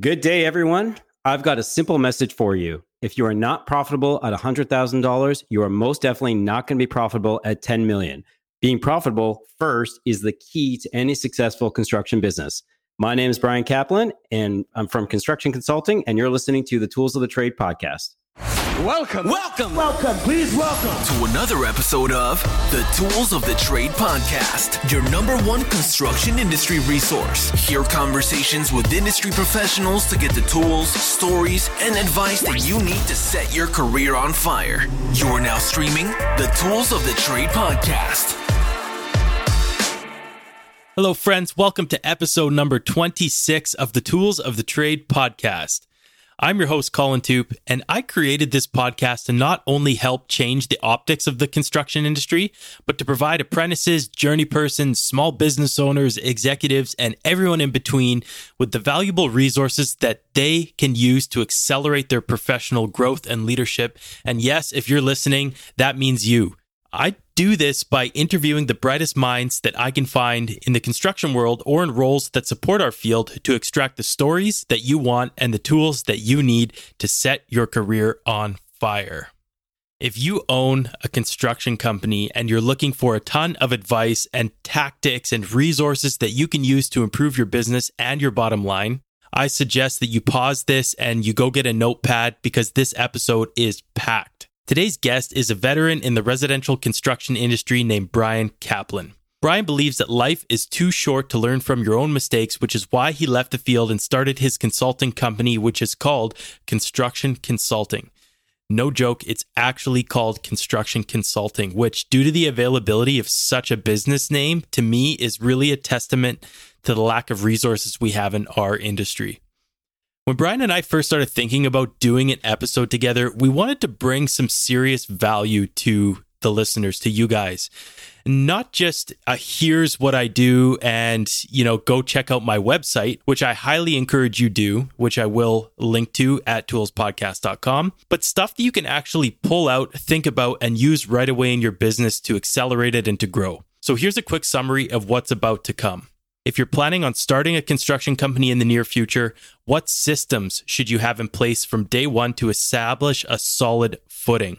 Good day, everyone. I've got a simple message for you. If you are not profitable at $100,000, you are most definitely not going to be profitable at 10 million. Being profitable first is the key to any successful construction business. My name is Bryan Kaplan, and I'm from Construction Consulting, and you're listening to the Tools of the Trade podcast. Welcome. Welcome. Welcome. Please welcome. To another episode of the Tools of the Trade podcast, your number one construction industry resource. Hear conversations with industry professionals to get the tools, stories, and advice that you need to set your career on fire. You're now streaming the Tools of the Trade podcast. Hello, friends. Welcome to episode number 26 of the Tools of the Trade podcast. I'm your host, Colin Toop, and I created this podcast to not only help change the optics of the construction industry, but to provide apprentices, journey persons, small business owners, executives, and everyone in between with the valuable resources that they can use to accelerate their professional growth and leadership. And yes, if you're listening, that means you. I do this by interviewing the brightest minds that I can find in the construction world or in roles that support our field to extract the stories that you want and the tools that you need to set your career on fire. If you own a construction company and you're looking for a ton of advice and tactics and resources that you can use to improve your business and your bottom line, I suggest that you pause this and you go get a notepad because this episode is packed. Today's guest is a veteran in the residential construction industry named Bryan Kaplan. Bryan believes that life is too short to learn from your own mistakes, which is why he left the field and started his consulting company, which is called Construction Consulting. No joke, it's actually called Construction Consulting, which, due to the availability of such a business name, to me is really a testament to the lack of resources we have in our industry. When Bryan and I first started thinking about doing an episode together, we wanted to bring some serious value to the listeners, to you guys. Not just a here's what I do and, you know, go check out my website, which I highly encourage you do, which I will link to at toolspodcast.com, but stuff that you can actually pull out, think about, and use right away in your business to accelerate it and to grow. So here's a quick summary of what's about to come. If you're planning on starting a construction company in the near future, what systems should you have in place from day one to establish a solid footing?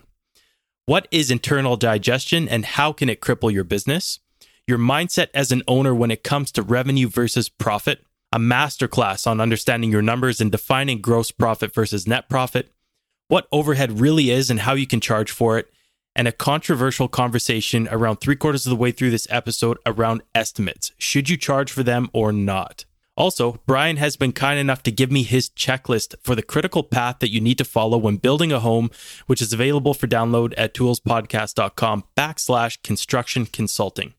What is internal digestion and how can it cripple your business? Your mindset as an owner when it comes to revenue versus profit, a masterclass on understanding your numbers and defining gross profit versus net profit, what overhead really is and how you can charge for it, and a controversial conversation around three quarters of the way through this episode around estimates. Should you charge for them or not? Also, Bryan has been kind enough to give me his checklist for the critical path that you need to follow when building a home, which is available for download at toolspodcast.com backslash construction consulting.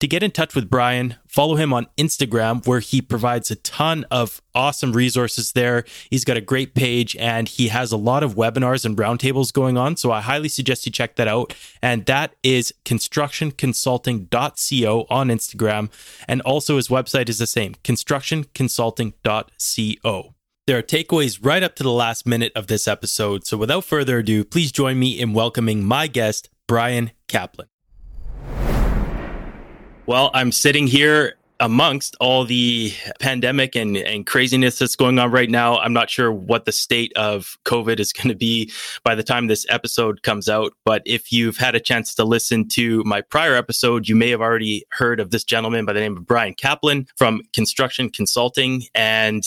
To get in touch with Bryan, follow him on Instagram, where he provides a ton of awesome resources there. He's got a great page and he has a lot of webinars and roundtables going on. So I highly suggest you check that out. And that is constructionconsulting.co on Instagram. And also his website is the same constructionconsulting.co. There are takeaways right up to the last minute of this episode. So without further ado, please join me in welcoming my guest, Bryan Kaplan. Well, I'm sitting here amongst all the pandemic and, and craziness that's going on right now. I'm not sure what the state of COVID is going to be by the time this episode comes out. But if you've had a chance to listen to my prior episode, you may have already heard of this gentleman by the name of Bryan Kaplan from Construction Consulting. And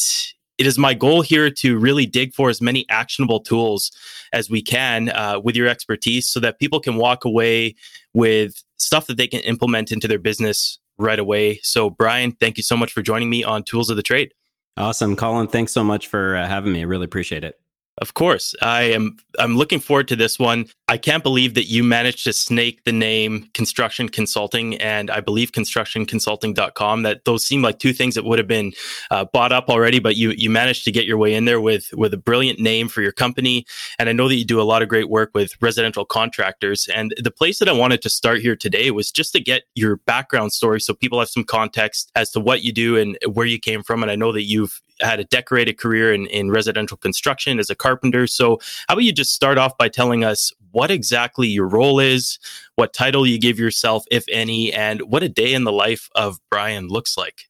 it is my goal here to really dig for as many actionable tools as we can uh, with your expertise so that people can walk away with stuff that they can implement into their business right away. So, Bryan, thank you so much for joining me on Tools of the Trade. Awesome. Colin, thanks so much for uh, having me. I really appreciate it. Of course. I am I'm looking forward to this one. I can't believe that you managed to snake the name Construction Consulting and I believe constructionconsulting.com that those seem like two things that would have been uh, bought up already but you you managed to get your way in there with with a brilliant name for your company and I know that you do a lot of great work with residential contractors and the place that I wanted to start here today was just to get your background story so people have some context as to what you do and where you came from and I know that you've had a decorated career in, in residential construction as a carpenter. So, how about you just start off by telling us what exactly your role is, what title you give yourself, if any, and what a day in the life of Bryan looks like?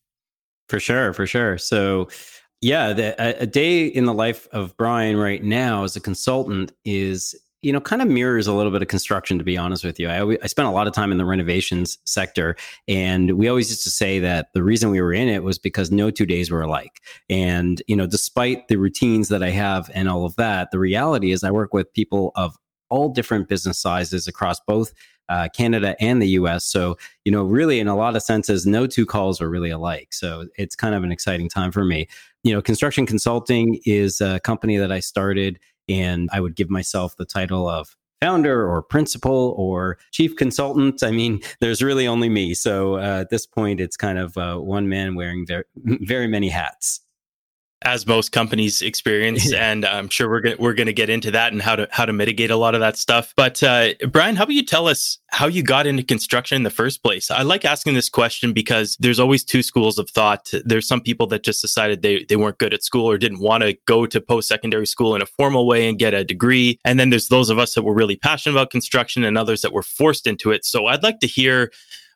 For sure, for sure. So, Yeah, the, a, a day in the life of Bryan right now as a consultant is you know, kind of mirrors a little bit of construction, to be honest with you. I, I spent a lot of time in the renovations sector, and we always used to say that the reason we were in it was because no two days were alike. And, you know, despite the routines that I have and all of that, the reality is I work with people of all different business sizes across both uh, Canada and the US. So, you know, really in a lot of senses, no two calls are really alike. So it's kind of an exciting time for me. You know, construction consulting is a company that I started and I would give myself the title of founder or principal or chief consultant. I mean, there's really only me. So uh, at this point, it's kind of uh, one man wearing very, very many hats as most companies experience, and I'm sure we're gonna we're gonna get into that and how to how to mitigate a lot of that stuff. But uh, Bryan, how about you tell us how you got into construction in the first place? I like asking this question because there's always two schools of thought. There's some people that just decided they they weren't good at school or didn't want to go to post secondary school in a formal way and get a degree, and then there's those of us that were really passionate about construction and others that were forced into it. So I'd like to hear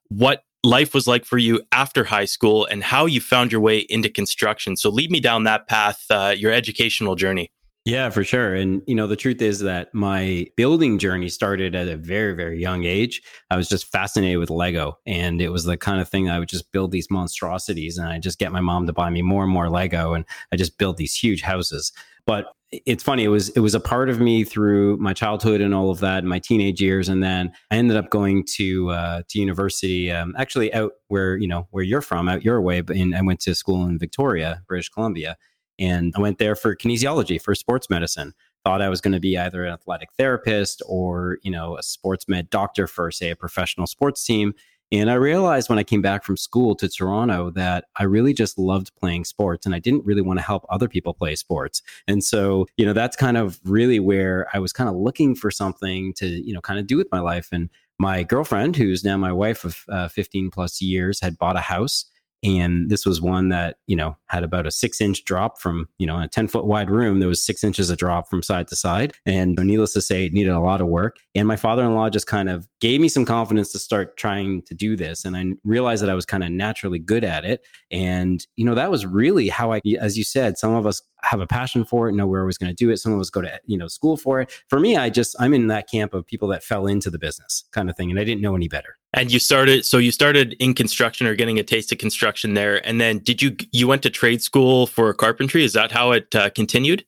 what life was like for you after high school and how you found your way into construction. So lead me down that path, uh, your educational journey. Yeah, for sure. And, you know, the truth is that my building journey started at a very, very young age. I was just fascinated with Lego. And it was the kind of thing I would just build these monstrosities and I just get my mom to buy me more and more Lego. And I just build these huge houses. But it's funny. It was it was a part of me through my childhood and all of that, and my teenage years, and then I ended up going to uh, to university. Um, actually, out where you know where you're from, out your way. But in, I went to school in Victoria, British Columbia, and I went there for kinesiology for sports medicine. Thought I was going to be either an athletic therapist or you know a sports med doctor for say a professional sports team. And I realized when I came back from school to Toronto that I really just loved playing sports and I didn't really want to help other people play sports. And so, you know, that's kind of really where I was kind of looking for something to, you know, kind of do with my life. And my girlfriend, who's now my wife of uh, 15 plus years, had bought a house and this was one that, you know, had about a six inch drop from, you know, a 10 foot wide room. There was six inches of drop from side to side. And needless to say, it needed a lot of work. And my father in law just kind of gave me some confidence to start trying to do this. And I realized that I was kind of naturally good at it. And, you know, that was really how I, as you said, some of us have a passion for it, know where I was going to do it. Some of us go to, you know, school for it. For me, I just, I'm in that camp of people that fell into the business kind of thing. And I didn't know any better. And you started, so you started in construction or getting a taste of construction there. And then did you, you went to trade school for carpentry? Is that how it uh, continued?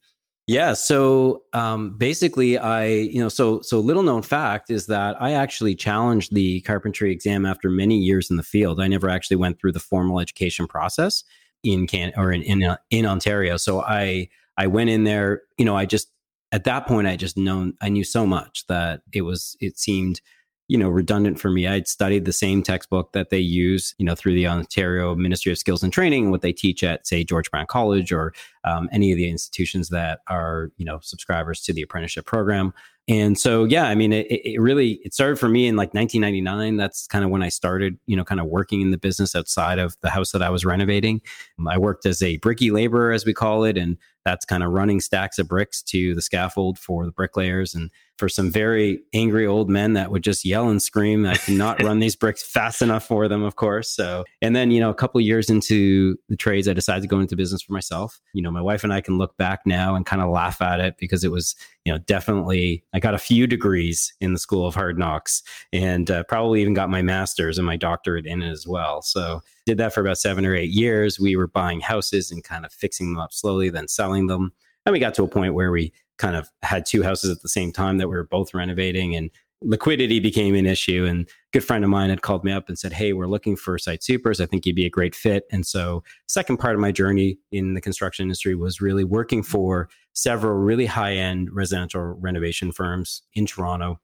Yeah. So um, basically, I, you know, so, so little known fact is that I actually challenged the carpentry exam after many years in the field. I never actually went through the formal education process in Can or in, in, uh, in Ontario. So I, I went in there, you know, I just, at that point, I just known, I knew so much that it was, it seemed, you know redundant for me i'd studied the same textbook that they use you know through the ontario ministry of skills and training what they teach at say george brown college or um, any of the institutions that are you know subscribers to the apprenticeship program and so yeah i mean it, it really it started for me in like 1999 that's kind of when i started you know kind of working in the business outside of the house that i was renovating. I worked as a bricky laborer as we call it and that's kind of running stacks of bricks to the scaffold for the bricklayers and for some very angry old men that would just yell and scream. I cannot run these bricks fast enough for them, of course. So, and then, you know, a couple years into the trades, I decided to go into business for myself. You know, my wife and I can look back now and kind of laugh at it because it was, you know, definitely, I got a few degrees in the school of hard knocks and uh, probably even got my master's and my doctorate in it as well. So, did that for about seven or eight years. We were buying houses and kind of fixing them up slowly, then selling them. And we got to a point where we kind of had two houses at the same time that we were both renovating and liquidity became an issue and a good friend of mine had called me up and said hey we're looking for site supers i think you'd be a great fit and so second part of my journey in the construction industry was really working for several really high end residential renovation firms in toronto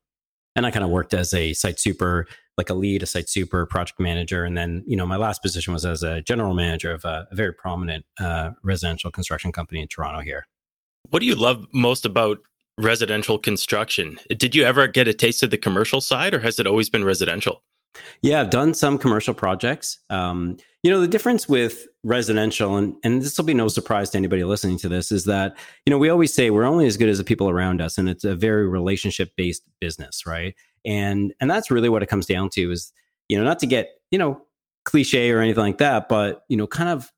and i kind of worked as a site super like a lead a site super project manager and then you know my last position was as a general manager of a, a very prominent uh, residential construction company in toronto here what do you love most about residential construction? Did you ever get a taste of the commercial side or has it always been residential? Yeah, I've done some commercial projects. Um, you know, the difference with residential, and, and this will be no surprise to anybody listening to this, is that, you know, we always say we're only as good as the people around us, and it's a very relationship based business, right? And and that's really what it comes down to is, you know, not to get, you know, cliche or anything like that, but, you know, kind of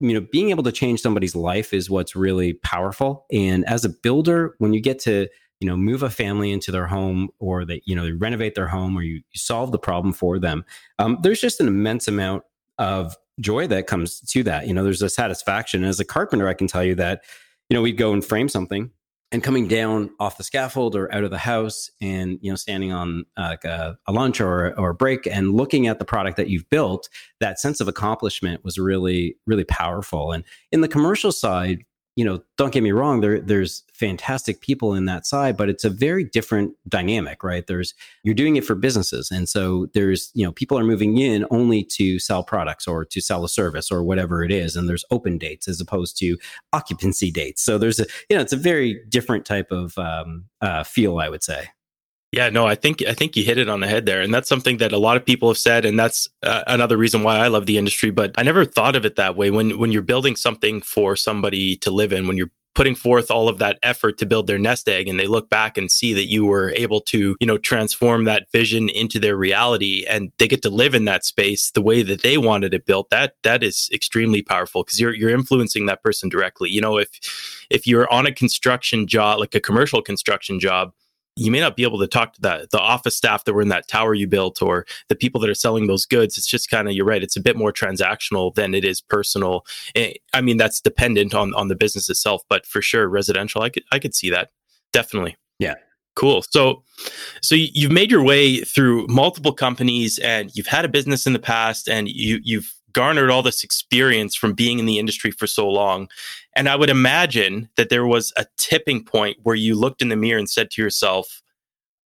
you know, being able to change somebody's life is what's really powerful. And as a builder, when you get to you know move a family into their home or they you know they renovate their home or you, you solve the problem for them um, there's just an immense amount of joy that comes to that. You know there's a satisfaction. As a carpenter i can tell you that you know we'd go and frame something and coming down off the scaffold or out of the house and you know standing on uh, like a, a, lunch or, or a break and looking at the product that you've built that sense of accomplishment was really really powerful. And in the commercial side you know, don't get me wrong, there there's fantastic people in that side, but it's a very different dynamic, right? There's you're doing it for businesses. And so there's, you know, people are moving in only to sell products or to sell a service or whatever it is. And there's open dates as opposed to occupancy dates. So there's a, you know, it's a very different type of um, uh, feel, I would say. Yeah, no, I think I think you hit it on the head there, and that's something that a lot of people have said, and that's uh, another reason why I love the industry. But I never thought of it that way. When when you're building something for somebody to live in, when you're putting forth all of that effort to build their nest egg, and they look back and see that you were able to, you know, transform that vision into their reality, and they get to live in that space the way that they wanted it built. That that is extremely powerful because you're you're influencing that person directly. You know, if if you're on a construction job, like a commercial construction job you may not be able to talk to that the office staff that were in that tower you built or the people that are selling those goods it's just kind of you're right it's a bit more transactional than it is personal. Eh, i mean that's dependent on on the business itself but for sure residential i could i could see that. Definitely. Yeah. Cool. So so you've made your way through multiple companies and you've had a business in the past and you you've garnered all this experience from being in the industry for so long. And I would imagine that there was a tipping point where you looked in the mirror and said to yourself,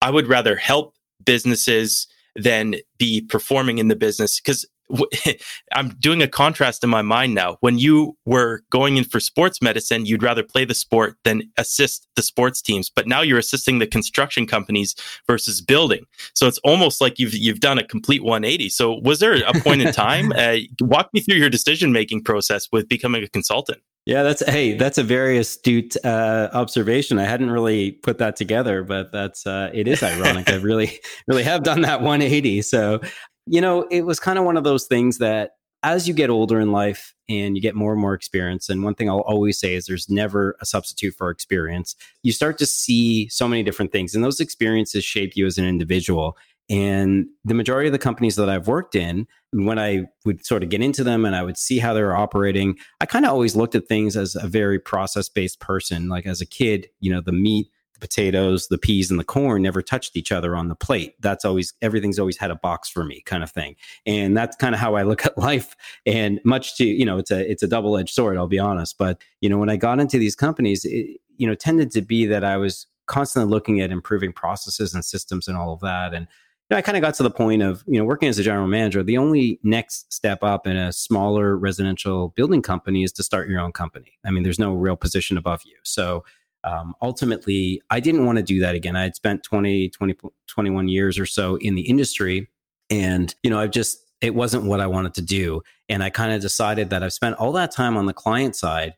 I would rather help businesses than be performing in the business. Because I'm doing a contrast in my mind now. When you were going in for sports medicine, you'd rather play the sport than assist the sports teams. But now you're assisting the construction companies versus building. So it's almost like you've you've done a complete 180. So was there a point in time? Uh, walk me through your decision making process with becoming a consultant. Yeah, that's hey, that's a very astute uh, observation. I hadn't really put that together, but that's uh, it is ironic. I really, really have done that 180. So you know, it was kind of one of those things that as you get older in life and you get more and more experience, and one thing I'll always say is there's never a substitute for experience. You start to see so many different things, and those experiences shape you as an individual. And the majority of the companies that I've worked in, when I would sort of get into them and I would see how they were operating, I kind of always looked at things as a very process based person. Like as a kid, you know, the meat the potatoes, the peas, and the corn never touched each other on the plate. That's always everything's always had a box for me, kind of thing. And that's kind of how I look at life. And much to you know, it's a it's a double edged sword. I'll be honest, but you know, when I got into these companies, it, you know, tended to be that I was constantly looking at improving processes and systems and all of that. And know, I kind of got to the point of you know working as a general manager. The only next step up in a smaller residential building company is to start your own company. I mean, there's no real position above you. So um, ultimately, I didn't want to do that again. I had spent 20, 20, 21 years or so in the industry. And, you know, I've just, it wasn't what I wanted to do. And I kind of decided that I've spent all that time on the client side,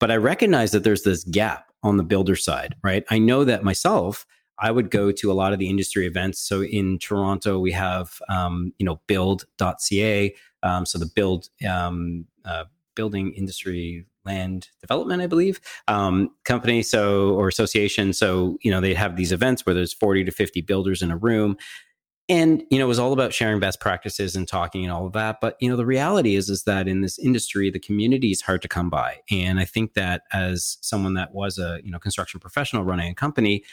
but I recognize that there's this gap on the builder side, right? I know that myself, I would go to a lot of the industry events. So in Toronto, we have, um, you know, build.ca. Um, so the build, um, uh, building industry land development, I believe, um, company, so or association. So you know they have these events where there's 40 to 50 builders in a room, and you know it was all about sharing best practices and talking and all of that. But you know the reality is is that in this industry, the community is hard to come by, and I think that as someone that was a you know construction professional running a company.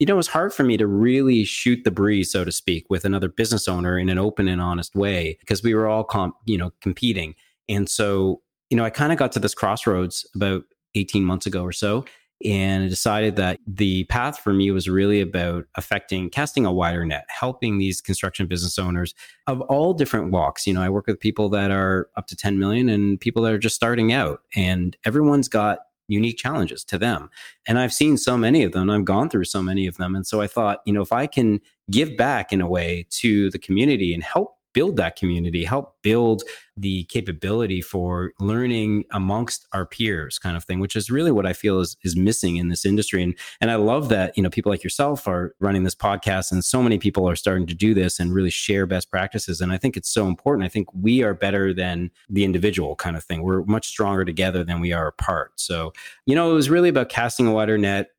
You know, it was hard for me to really shoot the breeze, so to speak, with another business owner in an open and honest way because we were all, comp, you know, competing. And so you know, I kind of got to this crossroads about 18 months ago or so and decided that the path for me was really about affecting casting a wider net helping these construction business owners of all different walks you know i work with people that are up to 10 million and people that are just starting out and everyone's got unique challenges to them. And i've seen so many of them i've gone through so many of them. And so i thought you know if i can give back in a way to the community and help build that community, help build the capability for learning amongst our peers kind of thing, which is really what I feel is, is missing in this industry. And, and I love that, you know, people like yourself are running this podcast and so many people are starting to do this and really share best practices. And I think it's so important. I think we are better than the individual kind of thing. We're much stronger together than we are apart. So, you know, it was really about casting a wider net,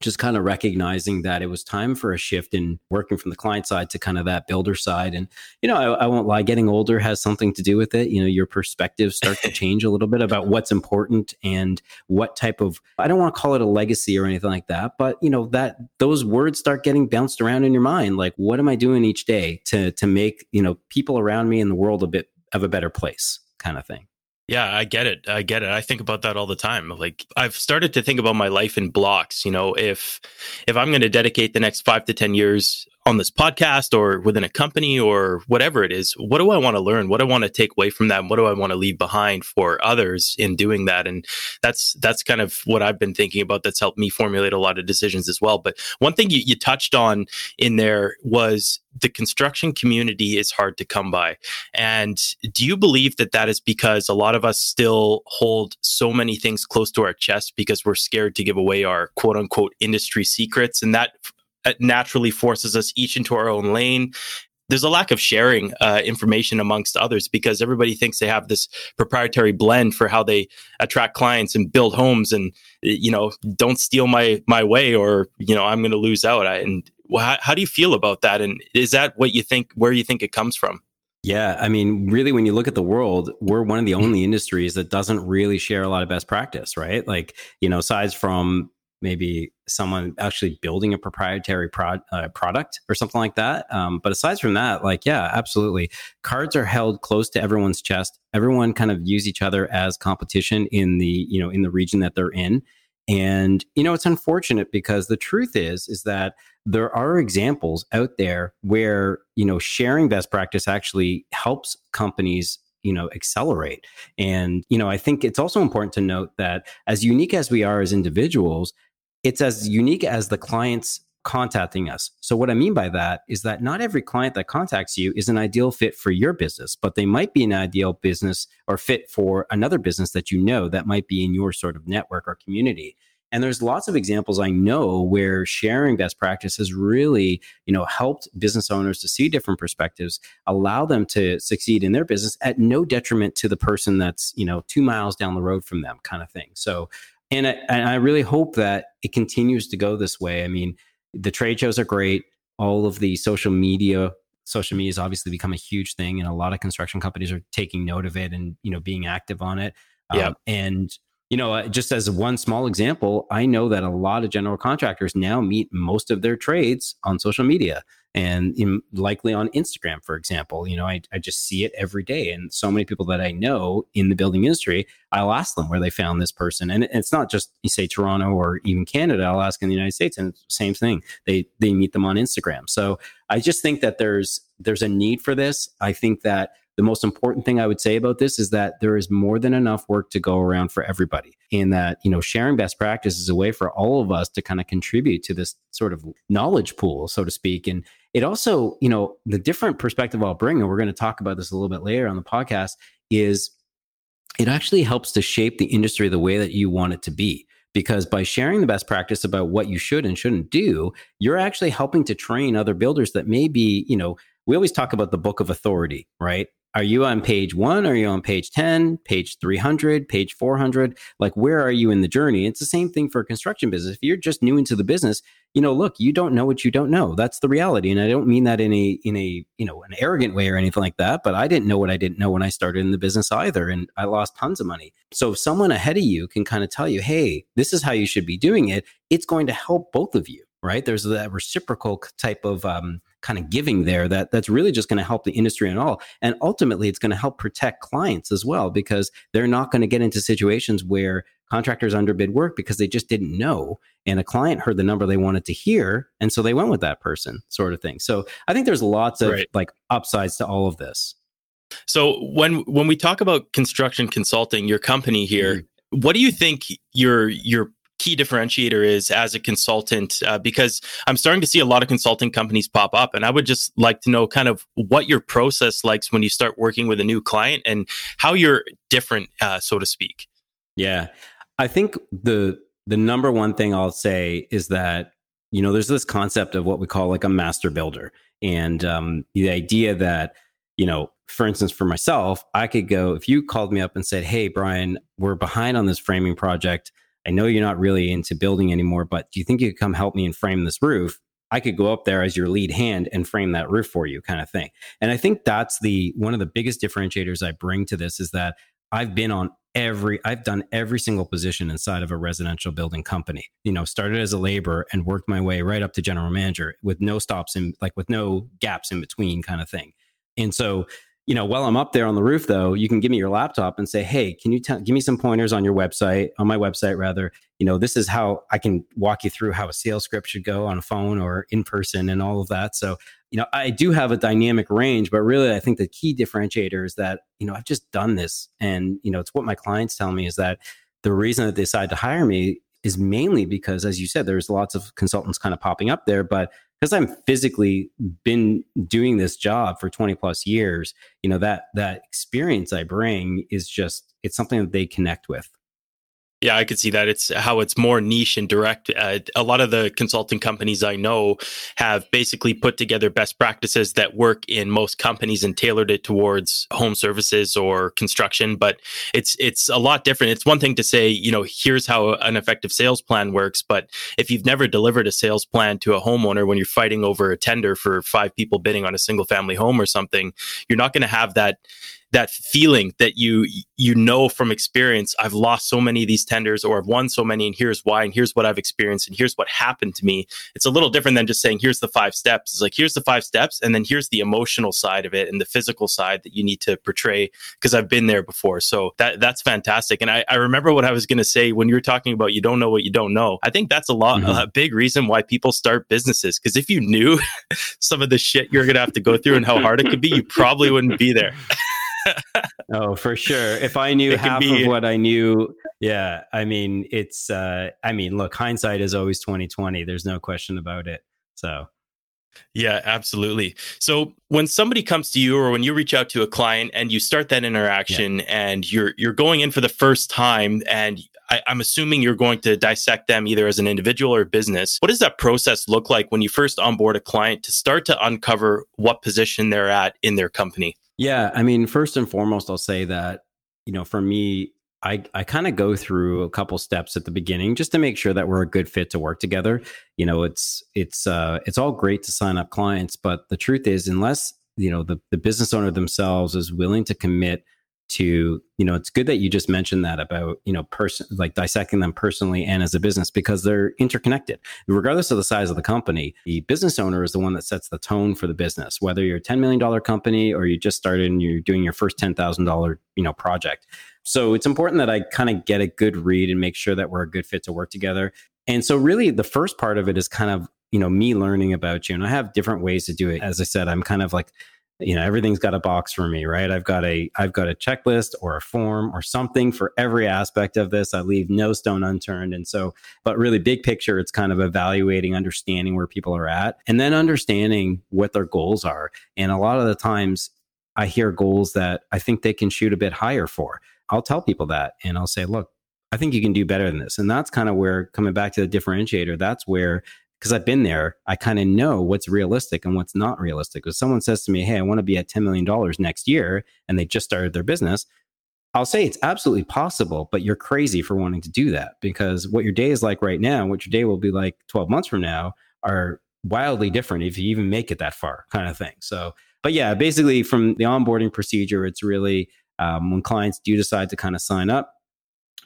just kind of recognizing that it was time for a shift in working from the client side to kind of that builder side. And, you know, I, I, won't lie, getting older has something to do with it. You know, your perspectives start to change a little bit about what's important and what type of, I don't want to call it a legacy or anything like that, but, you know, that those words start getting bounced around in your mind. Like, what am I doing each day to, to make, you know, people around me in the world a bit of a better place kind of thing? Yeah, I get it. I get it. I think about that all the time. Like I've started to think about my life in blocks, you know, if if I'm going to dedicate the next 5 to 10 years on this podcast or within a company or whatever it is, what do I want to learn? What do I want to take away from that? what do I want to leave behind for others in doing that? And that's that's kind of what I've been thinking about. That's helped me formulate a lot of decisions as well. But one thing you, you touched on in there was the construction community is hard to come by. And do you believe that that is because a lot of us still hold so many things close to our chest because we're scared to give away our quote unquote industry secrets? And that naturally forces us each into our own lane. There's a lack of sharing uh, information amongst others because everybody thinks they have this proprietary blend for how they attract clients and build homes and you know don't steal my my way or you know i'm going to lose out. I, and how, how do you feel about that? And is that what you think where you think it comes from? Yeah, I mean, really, when you look at the world, we're one of the only industries that doesn't really share a lot of best practice, right? Like, you know, aside from maybe someone actually building a proprietary pro- uh, product or something like that. Um, but aside from that, like, yeah, absolutely. Cards are held close to everyone's chest. Everyone kind of use each other as competition in the, you know, in the region that they're in. And, you know, it's unfortunate because the truth is, is that there are examples out there where, you know, sharing best practice actually helps companies you know accelerate and you know i think it's also important to note that as unique as we are as individuals it's as unique as the clients contacting us. So, what I mean by that is that not every client that contacts you is an ideal fit for your business, but they might be an ideal business or fit for another business that you know that might be in your sort of network or community. And there's lots of examples I know where sharing best practices really, you know, helped business owners to see different perspectives, allow them to succeed in their business at no detriment to the person that's, you know, two miles down the road from them, kind of thing. So and I, and I really hope that it continues to go this way. I mean, the trade shows are great. All of the social media, social media has obviously become a huge thing, and a lot of construction companies are taking note of it and you know being active on it. Yeah, um, and you know, uh, just as one small example, I know that a lot of general contractors now meet most of their trades on social media and in, likely on Instagram, for example. You know, I, I just see it every day. And so many people that I know in the building industry, I'll ask them where they found this person. And it's not just, you say Toronto or even Canada, I'll ask in the United States, and same thing. They, they meet them on Instagram. So I just think that there's, there's a need for this. I think that the most important thing I would say about this is that there is more than enough work to go around for everybody. And that, you know, sharing best practice is a way for all of us to kind of contribute to this sort of knowledge pool, so to speak. And it also, you know, the different perspective I'll bring, and we're going to talk about this a little bit later on the podcast, is it actually helps to shape the industry the way that you want it to be because by sharing the best practice about what you should and shouldn't do, you're actually helping to train other builders that may be, you know, we always talk about the book of authority, right? Are you on page one? Are you on page 10, page 300, page 400? Like, where are you in the journey? It's the same thing for a construction business. If you're just new into the business, you know, look, you don't know what you don't know. That's the reality. And I don't mean that in a, in a, you know, an arrogant way or anything like that, but I didn't know what I didn't know when I started in the business either. And I lost tons of money. So if someone ahead of you can kind of tell you, hey, this is how you should be doing it, it's going to help both of you right? There's that reciprocal type of um, kind of giving there that that's really just going to help the industry and all. And ultimately, it's going to help protect clients as well because they're not going to get into situations where contractors underbid work because they just didn't know and a client heard the number they wanted to hear and so they went with that person sort of thing so i think there's lots of right. like upsides to all of this so when when we talk about construction consulting your company here mm-hmm. what do you think your your key differentiator is as a consultant uh, because i'm starting to see a lot of consulting companies pop up and i would just like to know kind of what your process likes when you start working with a new client and how you're different uh, so to speak. Yeah. I think the the number one thing i'll say is that you know there's this concept of what we call like a master builder. And um, the idea that you know for instance, for myself, I could go, if you called me up and said, Hey, Bryan, we're behind on this framing project. I know you're not really into building anymore, but do you think you could come help me and frame this roof? I could go up there as your lead hand and frame that roof for you, kind of thing. And I think that's the one of the biggest differentiators I bring to this is that I've been on every I've done every single position inside of a residential building company. You know, started as a laborer and worked my way right up to general manager with no stops in like with no gaps in between kind of thing. And so you know, while I'm up there on the roof, though, you can give me your laptop and say, "Hey, can you t- give me some pointers on your website, on my website, rather? You know, this is how I can walk you through how a sales script should go on a phone or in person, and all of that." So, you know, I do have a dynamic range, but really, I think the key differentiator is that you know I've just done this, and you know, it's what my clients tell me is that the reason that they decide to hire me is mainly because, as you said, there's lots of consultants kind of popping up there, but because I'm physically been doing this job for 20 plus years, you know, that that experience I bring is just it's something that they connect with. Yeah, I could see that. It's how it's more niche and direct. Uh, a lot of the consulting companies I know have basically put together best practices that work in most companies and tailored it towards home services or construction. But it's it's a lot different. It's one thing to say, you know, here's how an effective sales plan works. But if you've never delivered a sales plan to a homeowner when you're fighting over a tender for five people bidding on a single family home or something, you're not going to have that that feeling that you you know from experience i've lost so many of these tenders or i've won so many and here's why and here's what i've experienced and here's what happened to me. It's a little different than just saying here's the five steps. It's like here's the five steps and then here's the emotional side of it and the physical side that you need to portray because i've been there before. So that that's fantastic. And i, I remember what i was going to say when you were talking about you don't know what you don't know. I think that's a lot mm-hmm. a big reason why people start businesses because if you knew some of the shit you're going to have to go through and how hard it could be you probably wouldn't be there oh, for sure. If I knew half be... of what I knew, yeah. I mean, it's. uh I mean, look, hindsight is always twenty twenty. There's no question about it. So. Yeah, absolutely. So when somebody comes to you or when you reach out to a client and you start that interaction yeah. and you're you're going in for the first time and I, am assuming you're going to dissect them either as an individual or business. What does that process look like when you first onboard a client to start to uncover what position they're at in their company? Yeah, I mean, first and foremost, I'll say that you know, for me, I I kind of go through a couple steps at the beginning just to make sure that we're a good fit to work together. You know, it's it's uh it's all great to sign up clients, but the truth is, unless you know the the business owner themselves is willing to commit to you know it's good that you just mentioned that about you know person like dissecting them personally and as a business because they're interconnected. Regardless of the size of the company the business owner is the one that sets the tone for the business. Whether you're a $10 million company or you just started and you're doing your first $10000 you know project. So it's important that i kind of get a good read and make sure that we're a good fit to work together. And so really the first part of it is kind of you know me learning about you. And i have different ways to do it. As i said i'm kind of like you know everything's got a box for me right? I've got a i've got a checklist or a form or something for every aspect of this. I leave no stone unturned. And so but really big picture it's kind of evaluating understanding where people are at and then understanding what their goals are. And a lot of the times i hear goals that i think they can shoot a bit higher for. I'll tell people that and i'll say look I think you can do better than this. And that's kind of where coming back to the differentiator, that's where because I've been there, I kind of know what's realistic and what's not realistic. If someone says to me, Hey, I want to be at $10 million next year, and they just started their business, I'll say it's absolutely possible, but you're crazy for wanting to do that because what your day is like right now, what your day will be like 12 months from now are wildly different if you even make it that far, kind of thing. So, but yeah, basically from the onboarding procedure, it's really um, when clients do decide to kind of sign up,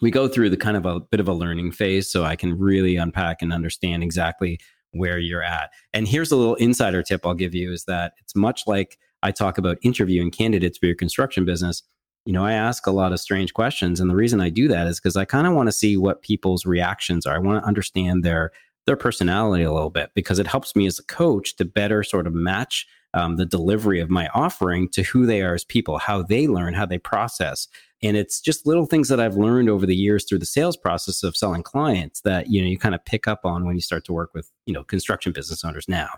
we go through the kind of a bit of a learning phase so I can really unpack and understand exactly where you're at. And here's a little insider tip I'll give you is that it's much like I talk about interviewing candidates for your construction business. You know, I ask a lot of strange questions. And the reason I do that is because I kind of want to see what people's reactions are. I want to understand their their personality a little bit because it helps me as a coach to better sort of match um, the delivery of my offering to who they are as people, how they learn, how they process. And it's just little things that I've learned over the years through the sales process of selling clients that, you know, you kind of pick up on when you start to work with, you know, construction business owners now.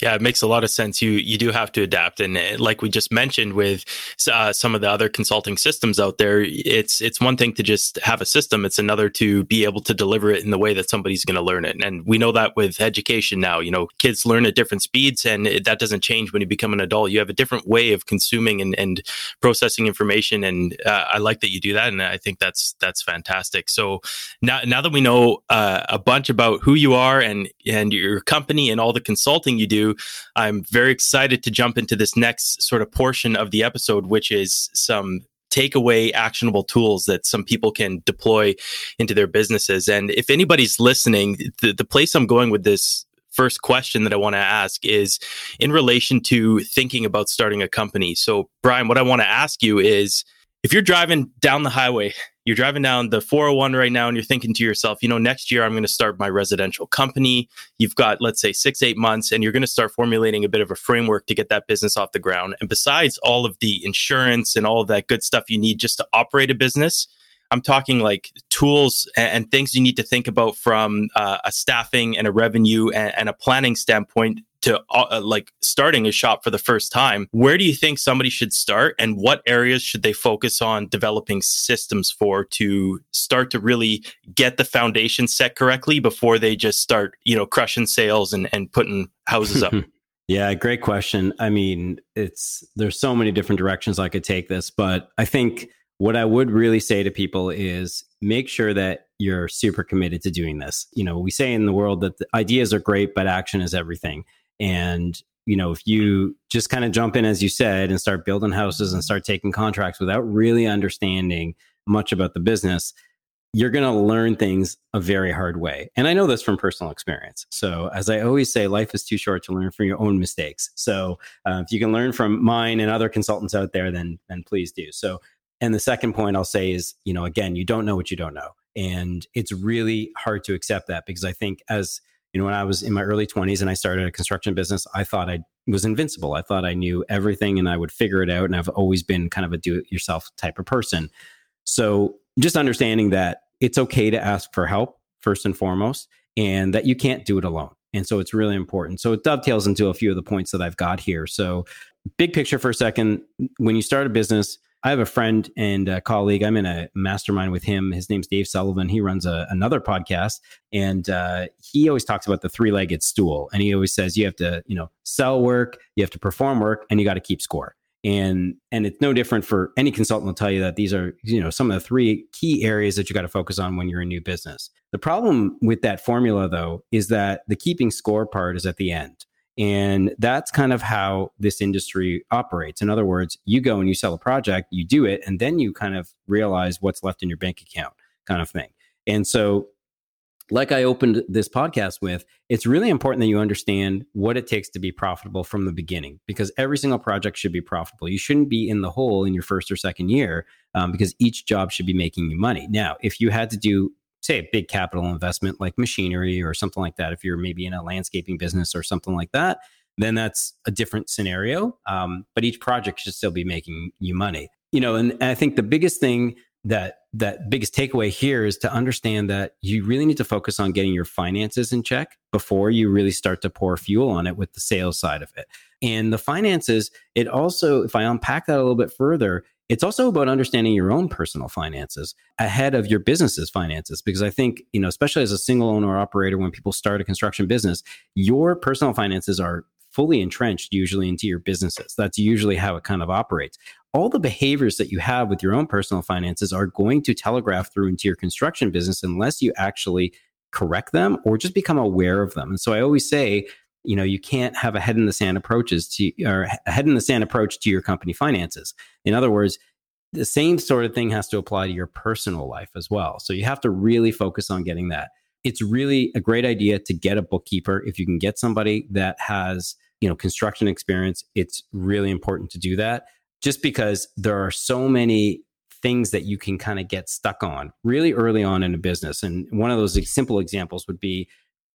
Yeah, it makes a lot of sense. You you do have to adapt, and uh, like we just mentioned with uh, some of the other consulting systems out there, it's it's one thing to just have a system; it's another to be able to deliver it in the way that somebody's going to learn it. And we know that with education now, you know, kids learn at different speeds, and it, that doesn't change when you become an adult. You have a different way of consuming and, and processing information, and uh, I like that you do that, and I think that's that's fantastic. So now now that we know uh, a bunch about who you are and and your company and all the consulting you do I'm very excited to jump into this next sort of portion of the episode, which is some takeaway actionable tools that some people can deploy into their businesses. And if anybody's listening, the, the place I'm going with this first question that I want to ask is in relation to thinking about starting a company. So, Bryan, what I want to ask you is if you're driving down the highway you're driving down the 401 right now and you're thinking to yourself, you know, next year I'm going to start my residential company. You've got, let's say, six, eight months, and you're going to start formulating a bit of a framework to get that business off the ground. And besides all of the insurance and all of that good stuff you need just to operate a business, I'm talking like tools and, and things you need to think about from uh, a staffing and a revenue and, and a planning standpoint to uh, uh, like starting a shop for the first time, where do you think somebody should start and what areas should they focus on developing systems for to start to really get the foundation set correctly before they just start, you know, crushing sales and, and putting houses up? yeah, great question. I mean, it's there's so many different directions I could take this, but I think what I would really say to people is make sure that you're super committed to doing this. You know, we say in the world that the ideas are great, but action is everything. And you know, if you just kind of jump in, as you said, and start building houses and start taking contracts without really understanding much about the business, you're going to learn things a very hard way. And I know this from personal experience. So, as I always say, life is too short to learn from your own mistakes. So, uh, if you can learn from mine and other consultants out there, then then please do. So, and the second point I'll say is, you know, again, you don't know what you don't know, and it's really hard to accept that because I think as you know, when I was in my early 20s and I started a construction business, I thought I was invincible. I thought I knew everything and I would figure it out. And I've always been kind of a do it yourself type of person. So just understanding that it's okay to ask for help first and foremost, and that you can't do it alone. And so it's really important. So it dovetails into a few of the points that I've got here. So, big picture for a second when you start a business, I have a friend and a colleague. I'm in a mastermind with him. His name's Dave Sullivan. He runs a, another podcast, and uh, he always talks about the three-legged stool. And he always says you have to, you know, sell work, you have to perform work, and you got to keep score. And and it's no different for any consultant will tell you that these are, you know, some of the three key areas that you got to focus on when you're a new business. The problem with that formula, though, is that the keeping score part is at the end. And that's kind of how this industry operates. In other words, you go and you sell a project, you do it, and then you kind of realize what's left in your bank account, kind of thing. And so, like I opened this podcast with, it's really important that you understand what it takes to be profitable from the beginning because every single project should be profitable. You shouldn't be in the hole in your first or second year um, because each job should be making you money. Now, if you had to do say a big capital investment like machinery or something like that, if you're maybe in a landscaping business or something like that, then that's a different scenario. Um, but each project should still be making you money. You know, and, and I think the biggest thing that that biggest takeaway here is to understand that you really need to focus on getting your finances in check before you really start to pour fuel on it with the sales side of it. And the finances, it also, if I unpack that a little bit further, it's also about understanding your own personal finances ahead of your business's finances. Because I think, you know, especially as a single owner operator, when people start a construction business, your personal finances are fully entrenched usually into your businesses. That's usually how it kind of operates. All the behaviors that you have with your own personal finances are going to telegraph through into your construction business unless you actually correct them or just become aware of them. And so I always say, you know you can't have a head in the sand approaches to or a head in the sand approach to your company finances. In other words the same sort of thing has to apply to your personal life as well. So you have to really focus on getting that. It's really a great idea to get a bookkeeper if you can get somebody that has you know construction experience. It's really important to do that just because there are so many things that you can kind of get stuck on really early on in a business. And one of those simple examples would be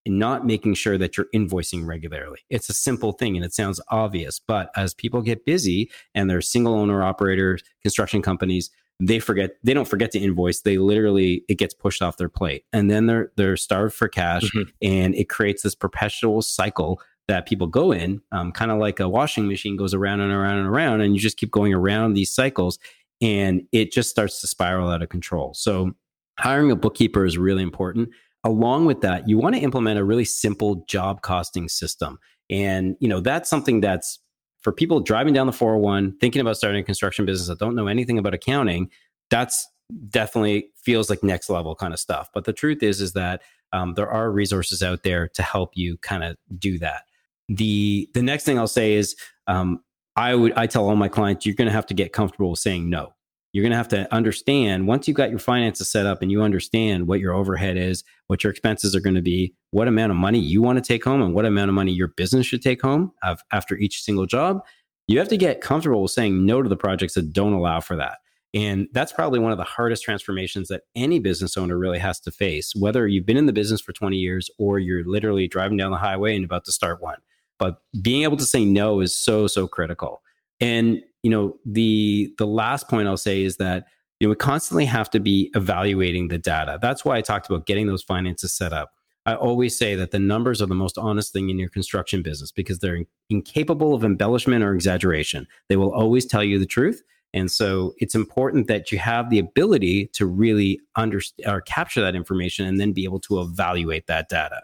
not making sure that you're invoicing regularly. It's a simple thing and it sounds obvious, but as people get busy and they're single owner operators, construction companies, they forget they don't forget to invoice they literally it gets pushed off their plate and then they're they're starved for cash mm-hmm. and it creates this perpetual cycle that people go in um, kind of like a washing machine goes around and around and around and you just keep going around these cycles and it just starts to spiral out of control so hiring a bookkeeper is really important along with that you want to implement a really simple job costing system and you know that's something that's for people driving down the 401, thinking about starting a construction business that don't know anything about accounting, that's definitely feels like next level kind of stuff. But the truth is, is that um, there are resources out there to help you kind of do that. The the next thing I'll say is um, I would I tell all my clients you're going to have to get comfortable with saying no you're going to have to understand once you've got your finances set up and you understand what your overhead is, what your expenses are going to be, what amount of money you want to take home, and what amount of money your business should take home after each single job. You have to get comfortable with saying no to the projects that don't allow for that. And that's probably one of the hardest transformations that any business owner really has to face, whether you've been in the business for 20 years or you're literally driving down the highway and about to start one. But being able to say no is so, so critical. And you know, the the last point I'll say is that you know we constantly have to be evaluating the data. That's why I talked about getting those finances set up. I always say that the numbers are the most honest thing in your construction business because they're in- incapable of embellishment or exaggeration. They will always tell you the truth. And so it's important that you have the ability to really understand or capture that information and then be able to evaluate that data.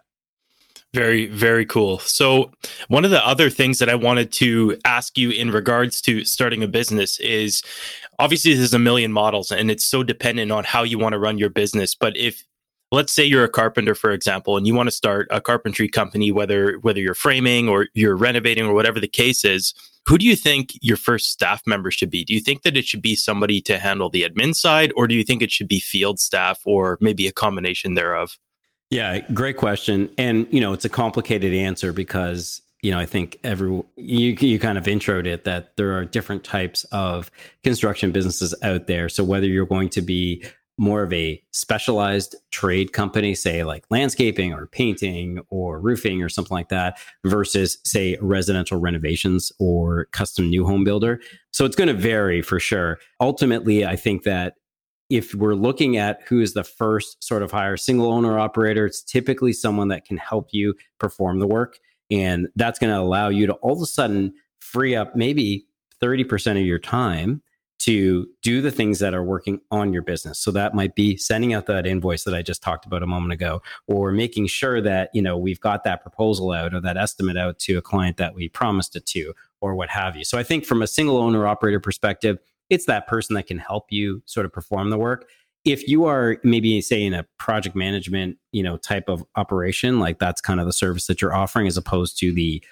Very, very cool. So, one of the other things that I wanted to ask you in regards to starting a business is obviously there's a million models and it's so dependent on how you want to run your business. But if let's say you're a carpenter for example and you want to start a carpentry company whether whether you're framing or you're renovating or whatever the case is who do you think your first staff member should be do you think that it should be somebody to handle the admin side or do you think it should be field staff or maybe a combination thereof yeah, great question. And, you know, it's a complicated answer because, you know, I think every, you, you kind of introed it that there are different types of construction businesses out there. So whether you're going to be more of a specialized trade company, say like landscaping or painting or roofing or something like that, versus say residential renovations or custom new home builder. So it's going to vary for sure. Ultimately, I think that if we're looking at who is the first sort of hire single owner operator, it's typically someone that can help you perform the work. And that's going to allow you to all of a sudden free up maybe 30% of your time to do the things that are working on your business. So that might be sending out that invoice that I just talked about a moment ago, or making sure that, you know, we've got that proposal out or that estimate out to a client that we promised it to, or what have you. So I think from a single owner operator perspective, it's that person that can help you sort of perform the work. If you are maybe say in a project management you know type of operation like that's kind of the service that you're offering as opposed to the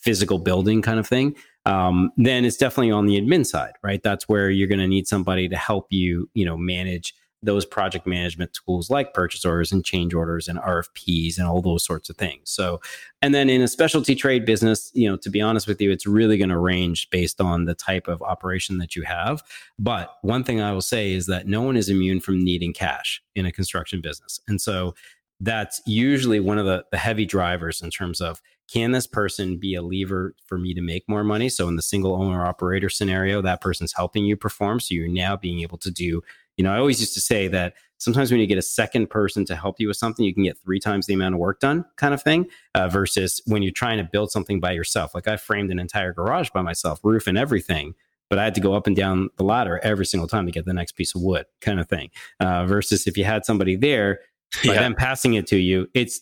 physical building kind of thing um, then it's definitely on the admin side right? That's where you're going to need somebody to help you you know manage those project management tools like purchase orders and change orders and RFPs and all those sorts of things. So, and then in a specialty trade business, you know, to be honest with you, it's really going to range based on the type of operation that you have. But one thing I will say is that no one is immune from needing cash in a construction business. And so that's usually one of the, the heavy drivers in terms of can this person be a lever for me to make more money? So in the single owner operator scenario, that person's helping you perform. So you're now being able to do you know, I always used to say that sometimes when you get a second person to help you with something, you can get three times the amount of work done, kind of thing, uh, versus when you're trying to build something by yourself. Like I framed an entire garage by myself, roof and everything, but I had to go up and down the ladder every single time to get the next piece of wood, kind of thing. Uh, versus if you had somebody there, by yeah. them passing it to you, it's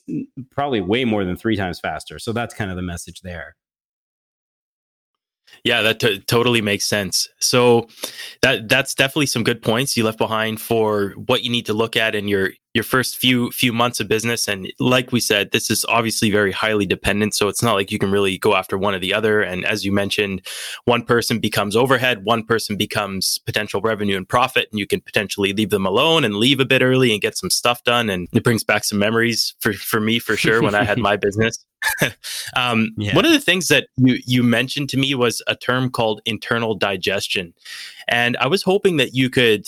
probably way more than three times faster. So that's kind of the message there. Yeah, that t- totally makes sense. So that that's definitely some good points you left behind for what you need to look at in your your first few few months of business. And like we said this is obviously very highly dependent. So it's not like you can really go after one or the other. And as you mentioned one person becomes overhead one person becomes potential revenue and profit and you can potentially leave them alone and leave a bit early and get some stuff done. And it brings back some memories for for me for sure when I had my business. Um, yeah. One of the things that you, you mentioned to me was a term called internal digestion. And I was hoping that you could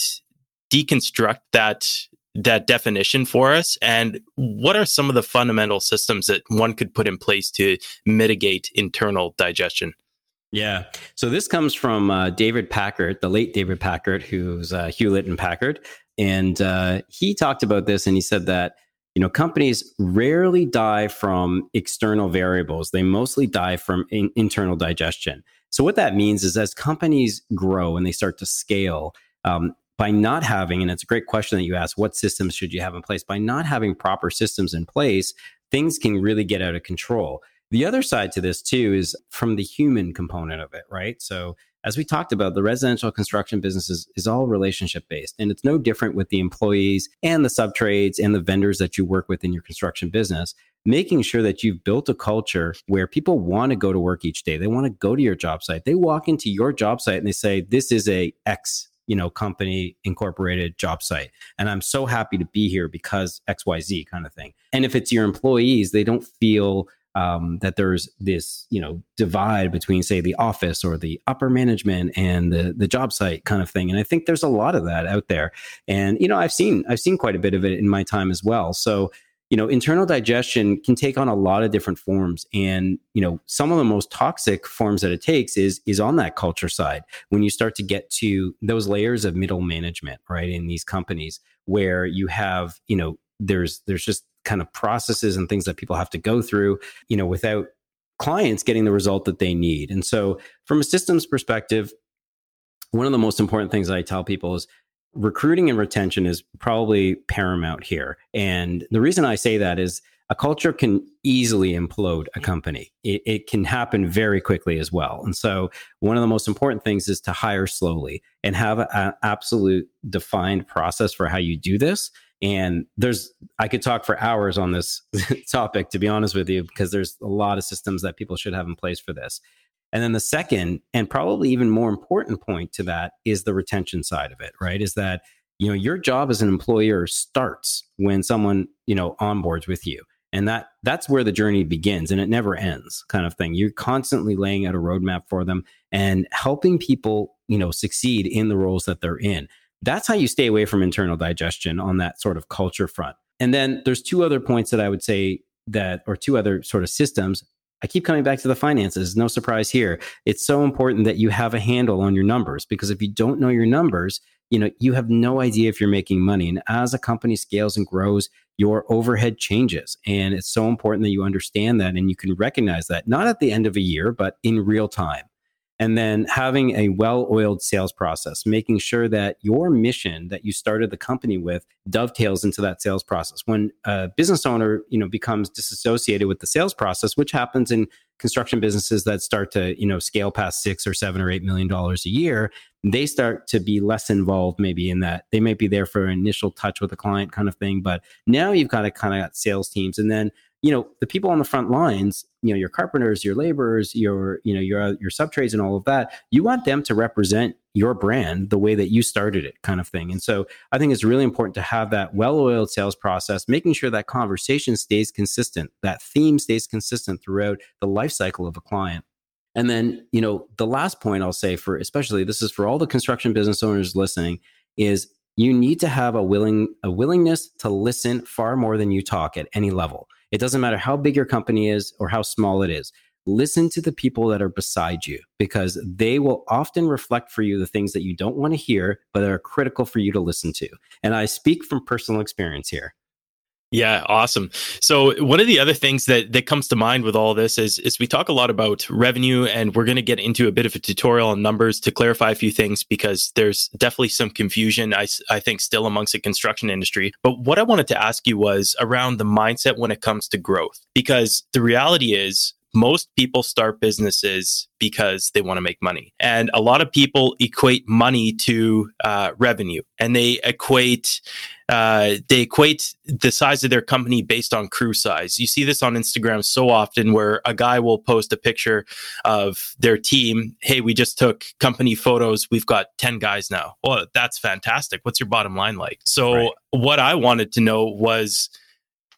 deconstruct that that definition for us? And what are some of the fundamental systems that one could put in place to mitigate internal digestion? Yeah. So this comes from uh, David Packard, the late David Packard, who's uh, Hewlett and Packard. And uh, he talked about this and he said that, you know, companies rarely die from external variables. They mostly die from in- internal digestion. So what that means is as companies grow and they start to scale, um, by not having, and it's a great question that you ask, what systems should you have in place? By not having proper systems in place, things can really get out of control. The other side to this too is from the human component of it, right? So as we talked about, the residential construction business is, is all relationship based. And it's no different with the employees and the sub trades and the vendors that you work with in your construction business, making sure that you've built a culture where people want to go to work each day. They want to go to your job site. They walk into your job site and they say, this is a X you know company incorporated job site. And i'm so happy to be here because xyz kind of thing. And if it's your employees they don't feel um, that there's this you know divide between say the office or the upper management and the the job site kind of thing. And i think there's a lot of that out there. And you know i've seen i've seen quite a bit of it in my time as well. So you know internal digestion can take on a lot of different forms and you know some of the most toxic forms that it takes is is on that culture side when you start to get to those layers of middle management right in these companies where you have you know there's there's just kind of processes and things that people have to go through, you know, without clients getting the result that they need. And so, from a systems perspective, one of the most important things I tell people is recruiting and retention is probably paramount here. And the reason I say that is a culture can easily implode a company. It, it, can happen very quickly as well. And so, one of the most important things is to hire slowly and have an absolute defined process for how you do this. And there's, I could talk for hours on this topic, to be honest with you, because there's a lot of systems that people should have in place for this. And then the second, and probably even more important point to that is the retention side of it, right? Is that, you know, your job as an employer starts when someone, you know, onboards with you. And that that's where the journey begins and it never ends, kind of thing. You're constantly laying out a roadmap for them and helping people, you know, succeed in the roles that they're in. That's how you stay away from internal digestion on that sort of culture front. And then there's two other points that I would say that, or two other sort of systems. I keep coming back to the finances. No surprise here. It's so important that you have a handle on your numbers because if you don't know your numbers, you know, you have no idea if you're making money. And as a company scales and grows, your overhead changes. And it's so important that you understand that and you can recognize that not at the end of a year, but in real time and then having a well-oiled sales process making sure that your mission that you started the company with dovetails into that sales process. When a business owner you know becomes disassociated with the sales process which happens in construction businesses that start to you know scale past six or seven or eight million dollars a year they start to be less involved maybe in that. They might be there for initial touch with a client kind of thing but now you've got to kind of got sales teams. And then you know the people on the front lines you know your carpenters your laborers your you know your your subtrades and all of that you want them to represent your brand the way that you started it kind of thing. And so i think it's really important to have that well-oiled sales process making sure that conversation stays consistent that theme stays consistent throughout the life cycle of a client. And then you know the last point i'll say for especially this is for all the construction business owners listening is you need to have a willing a willingness to listen far more than you talk at any level it doesn't matter how big your company is or how small it is. Listen to the people that are beside you because they will often reflect for you the things that you don't want to hear, but are critical for you to listen to. And I speak from personal experience here. Yeah, awesome. So one of the other things that that comes to mind with all this is is we talk a lot about revenue and we're going to get into a bit of a tutorial on numbers to clarify a few things because there's definitely some confusion I I think still amongst the construction industry. But what I wanted to ask you was around the mindset when it comes to growth because the reality is most people start businesses because they want to make money. And a lot of people equate money to uh, revenue and they equate uh, they equate the size of their company based on crew size. You see this on Instagram so often where a guy will post a picture of their team. Hey, we just took company photos. We've got 10 guys now. Well, that's fantastic. What's your bottom line like? So, right. what I wanted to know was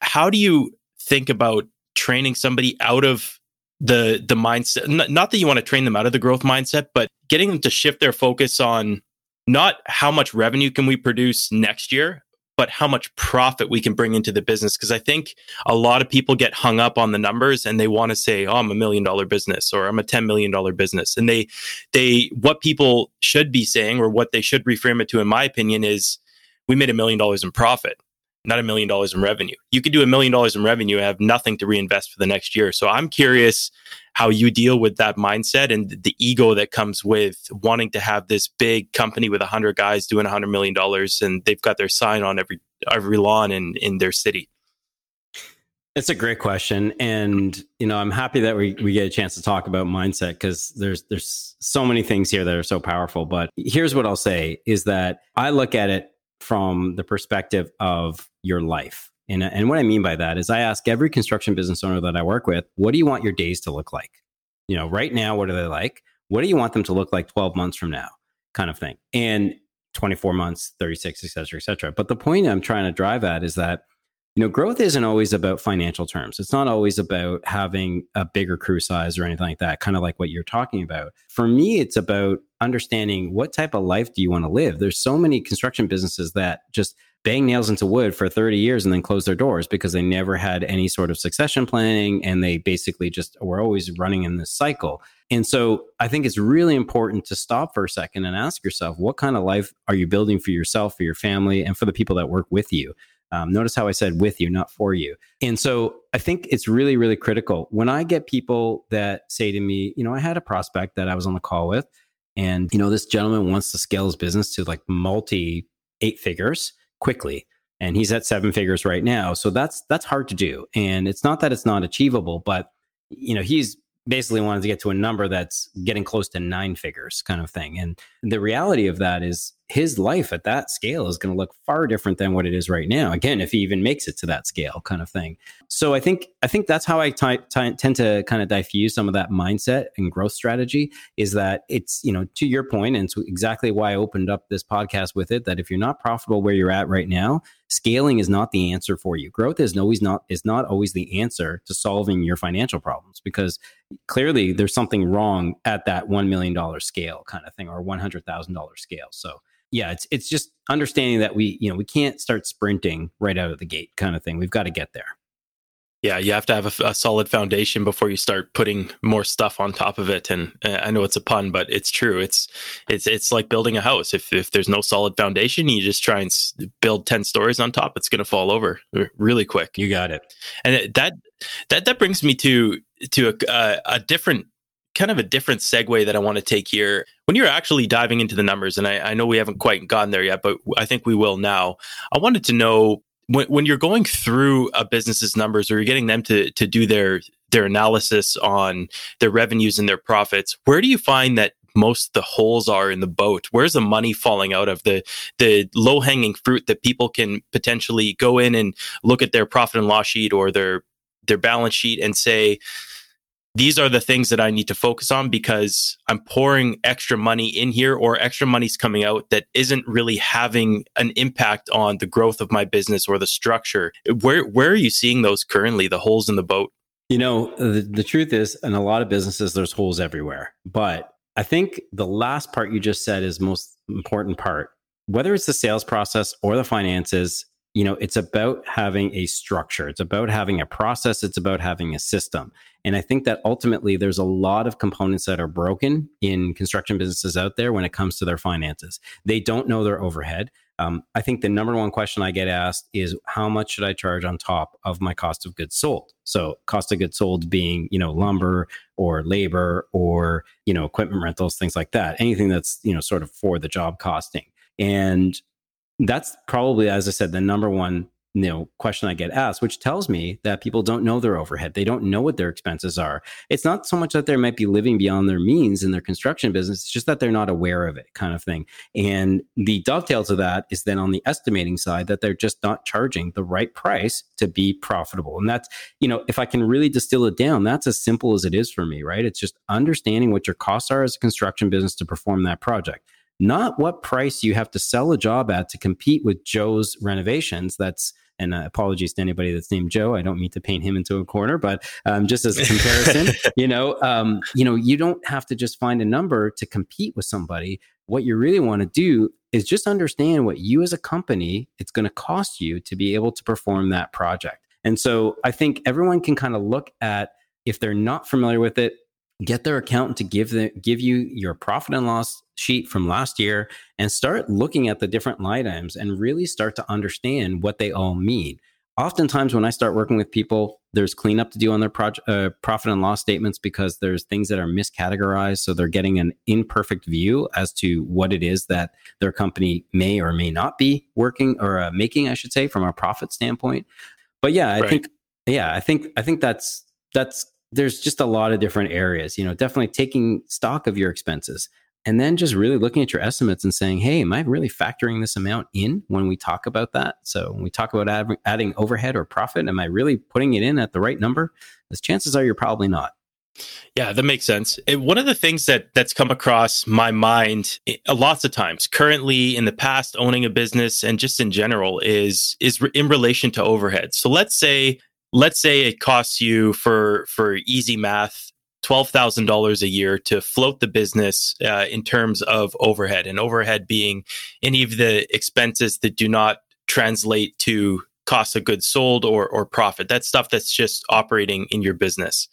how do you think about training somebody out of the the mindset not that you want to train them out of the growth mindset but getting them to shift their focus on not how much revenue can we produce next year but how much profit we can bring into the business. Cause I think a lot of people get hung up on the numbers and they want to say, Oh, I'm a million dollar business or I'm a $10 million business. And they, they, what people should be saying or what they should reframe it to, in my opinion, is we made a million dollars in profit not a million dollars in revenue. You could do a million dollars in revenue and have nothing to reinvest for the next year. So I'm curious how you deal with that mindset and the ego that comes with wanting to have this big company with 100 guys doing 100 million dollars and they've got their sign on every every lawn in in their city. It's a great question, and you know I'm happy that we, we get a chance to talk about mindset because there's there's so many things here that are so powerful. But here's what I'll say: is that I look at it from the perspective of your life. And, uh, and what I mean by that is I ask every construction business owner that I work with, what do you want your days to look like? You know, right now, what are they like? What do you want them to look like 12 months from now? Kind of thing. And 24 months, 36, et cetera, et cetera. But the point I'm trying to drive at is that you know, growth isn't always about financial terms. It's not always about having a bigger crew size or anything like that, kind of like what you're talking about. For me, it's about understanding what type of life do you want to live? There's so many construction businesses that just bang nails into wood for 30 years and then close their doors because they never had any sort of succession planning and they basically just were always running in this cycle. And so I think it's really important to stop for a second and ask yourself, what kind of life are you building for yourself, for your family, and for the people that work with you? Um, notice how I said with you, not for you. And so I think it's really, really critical. When I get people that say to me, you know, I had a prospect that I was on the call with, and, you know, this gentleman wants to scale his business to like multi eight figures quickly. And he's at seven figures right now. So that's that's hard to do. And it's not that it's not achievable, but you know, he's basically wanted to get to a number that's getting close to nine figures kind of thing. And the reality of that is his life at that scale is going to look far different than what it is right now. Again, if he even makes it to that scale kind of thing. So I think, I think that's how I t- t- tend to kind of diffuse some of that mindset and growth strategy is that it's, you know, to your point, and it's exactly why I opened up this podcast with it, that if you're not profitable where you're at right now, scaling is not the answer for you. Growth is always not is not always the answer to solving your financial problems because clearly there's something wrong at that one million dollar scale kind of thing or one hundred thousand dollar scale. So yeah, it's it's just understanding that we you know we can't start sprinting right out of the gate kind of thing. We've got to get there. Yeah, you have to have a, a, solid foundation before you start putting more stuff on top of it. And uh, I know it's a pun, but it's true. It's it's it's like building a house. If if there's no solid foundation, you just try and s- build ten stories on top, it's going to fall over really quick. You got it. And that that that brings me to to a, a, a different kind of a different segue that I want to take here. When you're actually diving into the numbers, and I, I, know we haven't quite gotten there yet, but I think we will now. I wanted to know when, when you're going through a business's numbers or you're getting them to to do their their analysis on their revenues and their profits, where do you find that most the holes are in the boat? Where's the money falling out of the the low hanging fruit that people can potentially go in and look at their profit and loss sheet or their their balance sheet and say, these are the things that I need to focus on because I'm pouring extra money in here or extra money's coming out that isn't really having an impact on the growth of my business or the structure. Where where are you seeing those currently, the holes in the boat? You know, the, the truth is, in a lot of businesses, there's holes everywhere. But I think the last part you just said is most important part. Whether it's the sales process or the finances, you know, it's about having a structure. It's about having a process. It's about having a system. And I think that ultimately there's a lot of components that are broken in construction businesses out there when it comes to their finances. They don't know their overhead. Um, I think the number one question I get asked is how much should I charge on top of my cost of goods sold? So cost of goods sold being, you know, lumber or labor or, you know, equipment rentals, things like that. Anything that's, you know, sort of for the job costing. And that's probably, as I said, the number one you know question I get asked, which tells me that people don't know their overhead. They don't know what their expenses are. It's not so much that they might be living beyond their means in their construction business. It's just that they're not aware of it, kind of thing. And the dovetail to that is then on the estimating side that they're just not charging the right price to be profitable. And that's you know if I can really distill it down, that's as simple as it is for me. Right? It's just understanding what your costs are as a construction business to perform that project not what price you have to sell a job at to compete with Joe's renovations. That's and uh, apologies to anybody that's named Joe. I don't mean to paint him into a corner, but um, just as a comparison, you know, um, you know, you don't have to just find a number to compete with somebody. what you really want to do is just understand what you as a company it's going to cost you to be able to perform that project. And so I think everyone can kind of look at if they're not familiar with it, get their accountant to give the, give you your profit and loss sheet from last year and start looking at the different line items and really start to understand what they all mean oftentimes when I start working with people, there's cleanup to do on their project, uh, profit and loss statements because there's things that are miscategorized. So they're getting an imperfect view as to what it is that their company may or may not be working or uh, making, I should say, from a profit standpoint. But yeah, I right. think, yeah, I think, I think that's, that's, there's just a lot of different areas, you know, definitely taking stock of your expenses and then just really looking at your estimates and saying, hey, am I really factoring this amount in when we talk about that? So when we talk about add, adding overhead or profit, am I really putting it in at the right number? As chances are you're probably not. Yeah, that makes sense. It, one of the things that that's come across my mind uh, lots of times, currently in the past, owning a business and just in general, is is in relation to overhead. So let's say let's say it costs you for for easy math $12,000 a year to float the business uh, in terms of overhead, and overhead being any of the expenses that do not translate to cost of goods sold or, or profit. That's stuff that's just operating in your business.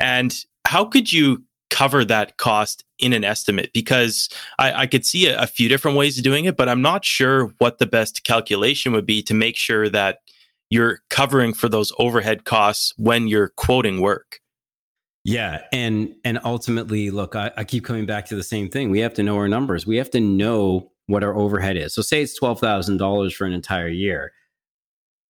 And how could you cover that cost in an estimate? Because I, I could see a, a few different ways of doing it, but I'm not sure what the best calculation would be to make sure that you're covering for those overhead costs when you're quoting work. Yeah, and and ultimately, look, I, I, keep coming back to the same thing. We have to know our numbers. We have to know what our overhead is. So, say it's twelve thousand dollars for an entire year.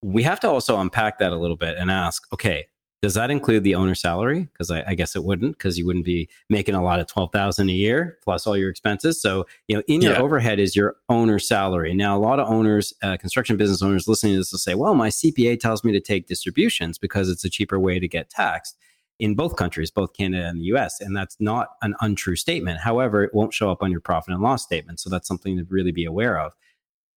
We have to also unpack that a little bit and ask, okay, does that include the owner salary? Because I, I, guess it wouldn't, because you wouldn't be making a lot of twelve thousand a year plus all your expenses. So, you know, in your yeah. overhead is your owner salary. Now, a lot of owners, uh, construction business owners, listening to this will say, "Well, my CPA tells me to take distributions because it's a cheaper way to get taxed." in both countries, both Canada and the US. And that's not an untrue statement. However, it won't show up on your profit and loss statement. So that's something to really be aware of.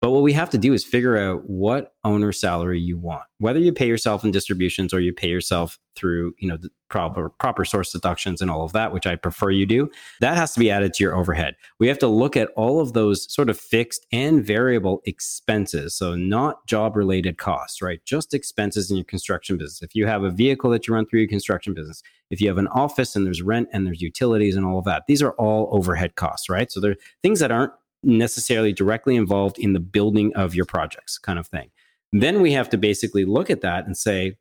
But what we have to do is figure out what owner salary you want, whether you pay yourself in distributions or you pay yourself through, you know, the proper proper source deductions and all of that, which I prefer you do. That has to be added to your overhead. We have to look at all of those sort of fixed and variable expenses. So not job related costs, right? Just expenses in your construction business. If you have a vehicle that you run through your construction business, if you have an office and there's rent and there's utilities and all of that, these are all overhead costs, right? So they're things that aren't necessarily directly involved in the building of your projects kind of thing. Then we have to basically look at that and say,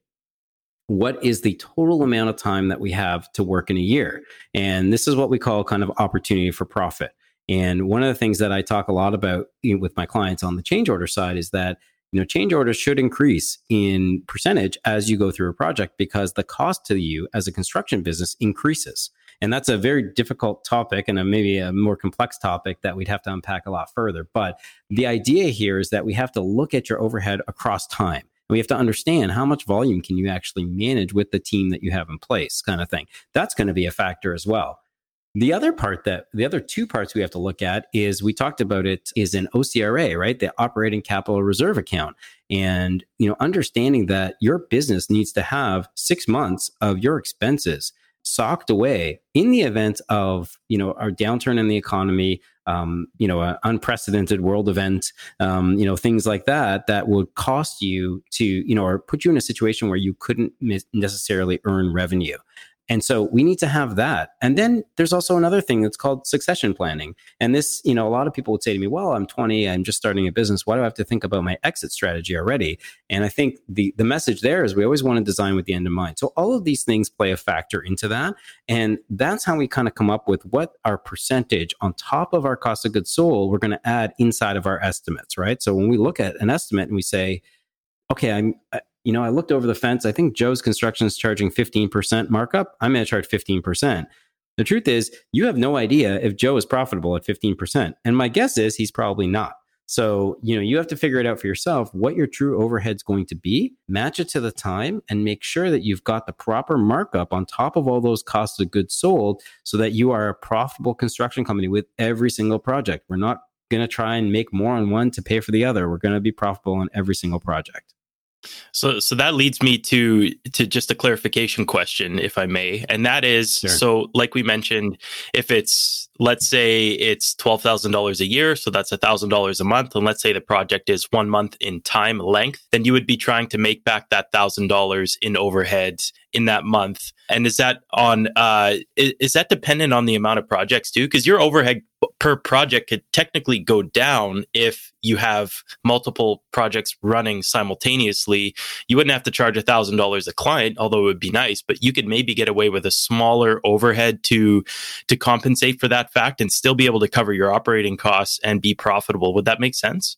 what is the total amount of time that we have to work in a year? And this is what we call kind of opportunity for profit. And one of the things that I talk a lot about with my clients on the change order side is that you know change orders should increase in percentage as you go through a project because the cost to you as a construction business increases and that's a very difficult topic and a, maybe a more complex topic that we'd have to unpack a lot further. But the idea here is that we have to look at your overhead across time. And We have to understand how much volume can you actually manage with the team that you have in place, kind of thing. That's going to be a factor as well. The other part that the other two parts we have to look at is we talked about it is an OCRA, right? The operating capital reserve account. And, you know, understanding that your business needs to have six months of your expenses socked away in the event of you know our downturn in the economy um, you know an unprecedented world event um, you know things like that that would cost you to you know or put you in a situation where you couldn't necessarily earn revenue and so we need to have that. And then there's also another thing that's called succession planning. And this, you know, a lot of people would say to me, well, I'm 20, I'm just starting a business. Why do I have to think about my exit strategy already? And I think the, the message there is we always want to design with the end in mind. So all of these things play a factor into that. And that's how we kind of come up with what our percentage on top of our cost of goods sold we're going to add inside of our estimates, right? So when we look at an estimate and we say, okay, I'm, you know, I looked over the fence. I think Joe's construction is charging 15% markup. I'm going to charge 15%. The truth is, you have no idea if Joe is profitable at 15%. And my guess is he's probably not. So, you know, you have to figure it out for yourself what your true overhead's going to be, match it to the time, and make sure that you've got the proper markup on top of all those costs of goods sold so that you are a profitable construction company with every single project. We're not going to try and make more on one to pay for the other. We're going to be profitable on every single project. So, so that leads me to to just a clarification question, if I may, and that is sure. so, like we mentioned, if it's let's say it's twelve thousand dollars a year, so that's thousand dollars a month, and let's say the project is one month in time length, then you would be trying to make back that thousand dollars in overhead in that month. And is that on? Uh, is, is that dependent on the amount of projects too? Because your overhead per project could technically go down if you have multiple projects running simultaneously. You wouldn't have to charge a thousand dollars a client, although it would be nice, but you could maybe get away with a smaller overhead to to compensate for that fact and still be able to cover your operating costs and be profitable. Would that make sense?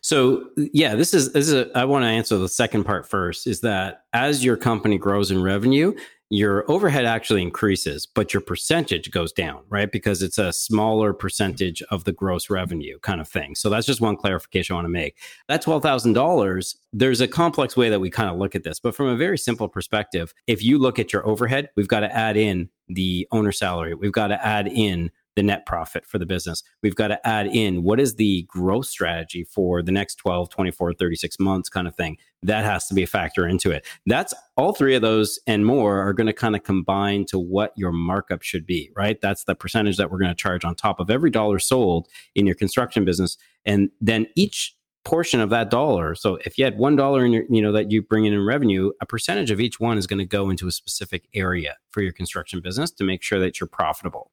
So yeah, this is this is a, I want to answer the second part first. Is that as your company grows in revenue, your overhead actually increases, but your percentage goes down, right? Because it's a smaller percentage of the gross revenue kind of thing. So that's just one clarification I want to make. That $12,000, there's a complex way that we kind of look at this, but from a very simple perspective, if you look at your overhead, we've got to add in the owner salary. We've got to add in the net profit for the business. We've got to add in what is the growth strategy for the next 12, 24, 36 months kind of thing. That has to be a factor into it. That's all three of those and more are going to kind of combine to what your markup should be, right? That's the percentage that we're going to charge on top of every dollar sold in your construction business. And then each portion of that dollar. So if you had one dollar in your, you know, that you bring in in revenue, a percentage of each one is going to go into a specific area for your construction business to make sure that you're profitable.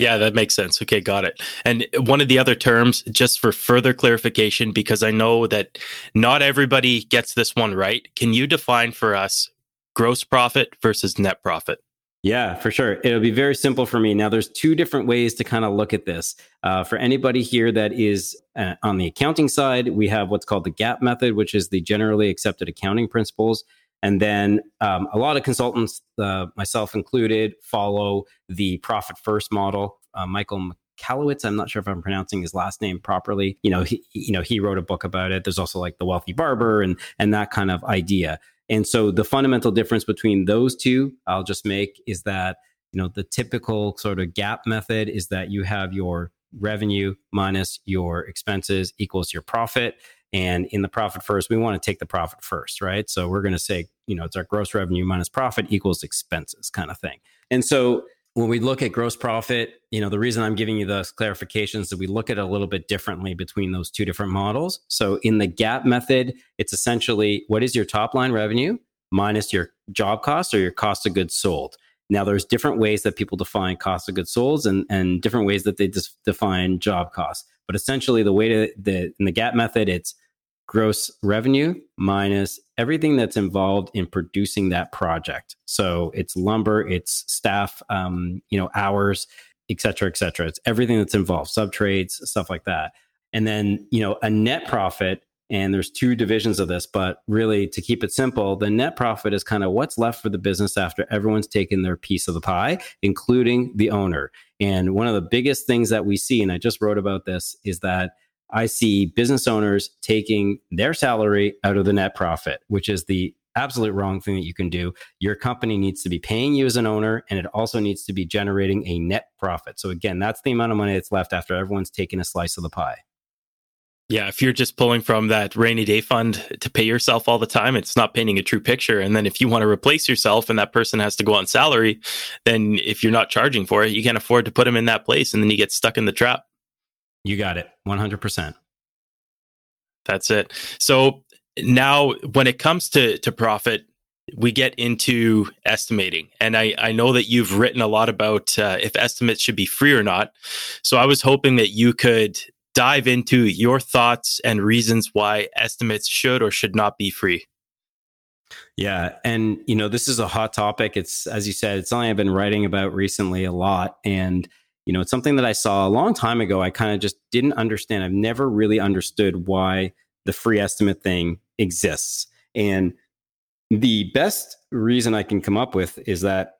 Yeah, that makes sense. Okay, got it. And one of the other terms, just for further clarification, because I know that not everybody gets this one right, can you define for us gross profit versus net profit? Yeah, for sure. It'll be very simple for me. Now, there's two different ways to kind of look at this. Uh, for anybody here that is uh, on the accounting side, we have what's called the GAAP method, which is the generally accepted accounting principles. And then um, a lot of consultants, uh, myself included, follow the profit first model. Uh, Michael Michalowicz, I'm not sure if I'm pronouncing his last name properly. You know, he, you know, he wrote a book about it. There's also like the wealthy barber and and that kind of idea. And so the fundamental difference between those two, I'll just make is that you know the typical sort of GAAP method is that you have your revenue minus your expenses equals your profit and in the profit first, we want to take the profit first, right? So we're going to say, you know, it's our gross revenue minus profit equals expenses kind of thing. And so when we look at gross profit, you know, the reason I'm giving you those clarifications that we look at it a little bit differently between those two different models. So in the GAAP method, it's essentially what is your top line revenue minus your job cost or your cost of goods sold. Now, there's different ways that people define cost of goods sold and, and different ways that they define job costs. But essentially, the way to the in the GAAP method, it's gross revenue minus everything that's involved in producing that project. So it's lumber, it's staff, um, you know, hours, et cetera, et cetera. It's everything that's involved, sub trades, stuff like that. And then, you know, a net profit, and there's two divisions of this, but really to keep it simple, the net profit is kind of what's left for the business after everyone's taken their piece of the pie, including the owner. And one of the biggest things that we see, and I just wrote about this, is that I see business owners taking their salary out of the net profit, which is the absolute wrong thing that you can do. Your company needs to be paying you as an owner, and it also needs to be generating a net profit. So, again, that's the amount of money that's left after everyone's taken a slice of the pie. Yeah, if you're just pulling from that rainy day fund to pay yourself all the time, it's not painting a true picture. And then if you want to replace yourself and that person has to go on salary, then if you're not charging for it, you can't afford to put them in that place and then you get stuck in the trap. You got it. 100%. That's it. So now when it comes to to profit, we get into estimating. And I, I know that you've written a lot about uh, if estimates should be free or not. So I was hoping that you could dive into your thoughts and reasons why estimates should or should not be free. Yeah. And, you know, this is a hot topic. It's, as you said, it's something I've been writing about recently a lot. And, you know, it's something that I saw a long time ago. I kind of just didn't understand. I've never really understood why the free estimate thing exists. And the best reason I can come up with is that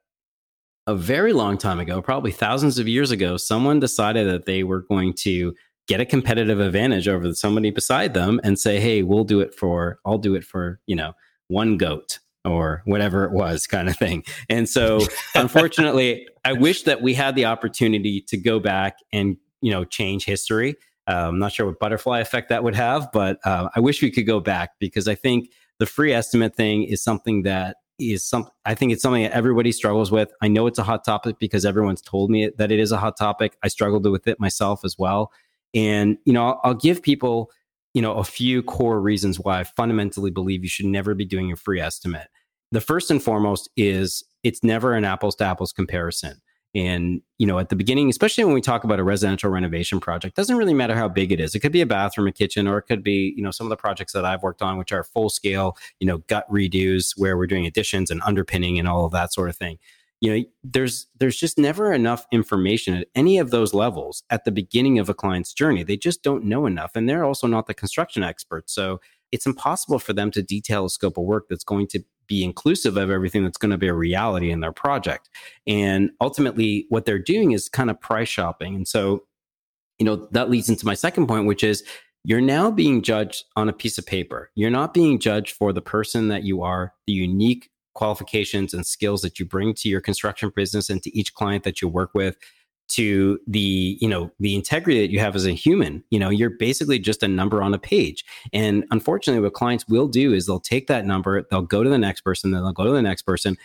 a very long time ago, probably thousands of years ago, someone decided that they were going to get a competitive advantage over somebody beside them and say, "Hey, we'll do it for I'll do it for, you know, one goat or whatever it was kind of thing. And so unfortunately, I wish that we had the opportunity to go back and, you know, change history. Uh, I'm not sure what butterfly effect that would have, but uh, I wish we could go back because I think the free estimate thing is something that is some I think it's something that everybody struggles with. I know it's a hot topic because everyone's told me that it is a hot topic. I struggled with it myself as well. And you know, I'll, I'll give people, you know, a few core reasons why I fundamentally believe you should never be doing a free estimate. The first and foremost is it's never an apples to apples comparison. And, you know, at the beginning, especially when we talk about a residential renovation project, doesn't really matter how big it is. It could be a bathroom, a kitchen, or it could be, you know, some of the projects that I've worked on, which are full scale, you know, gut redos where we're doing additions and underpinning and all of that sort of thing. You know, there's there's just never enough information at any of those levels at the beginning of a client's journey. They just don't know enough. And they're also not the construction experts. So it's impossible for them to detail a scope of work that's going to be inclusive of everything that's going to be a reality in their project. And ultimately, what they're doing is kind of price shopping. And so, you know, that leads into my second point, which is you're now being judged on a piece of paper. You're not being judged for the person that you are, the unique qualifications and skills that you bring to your construction business and to each client that you work with to the you know the integrity that you have as a human. You know you're basically just a number on a page. And unfortunately what clients will do is they'll take that number they'll go to the next person then they'll go to the next person.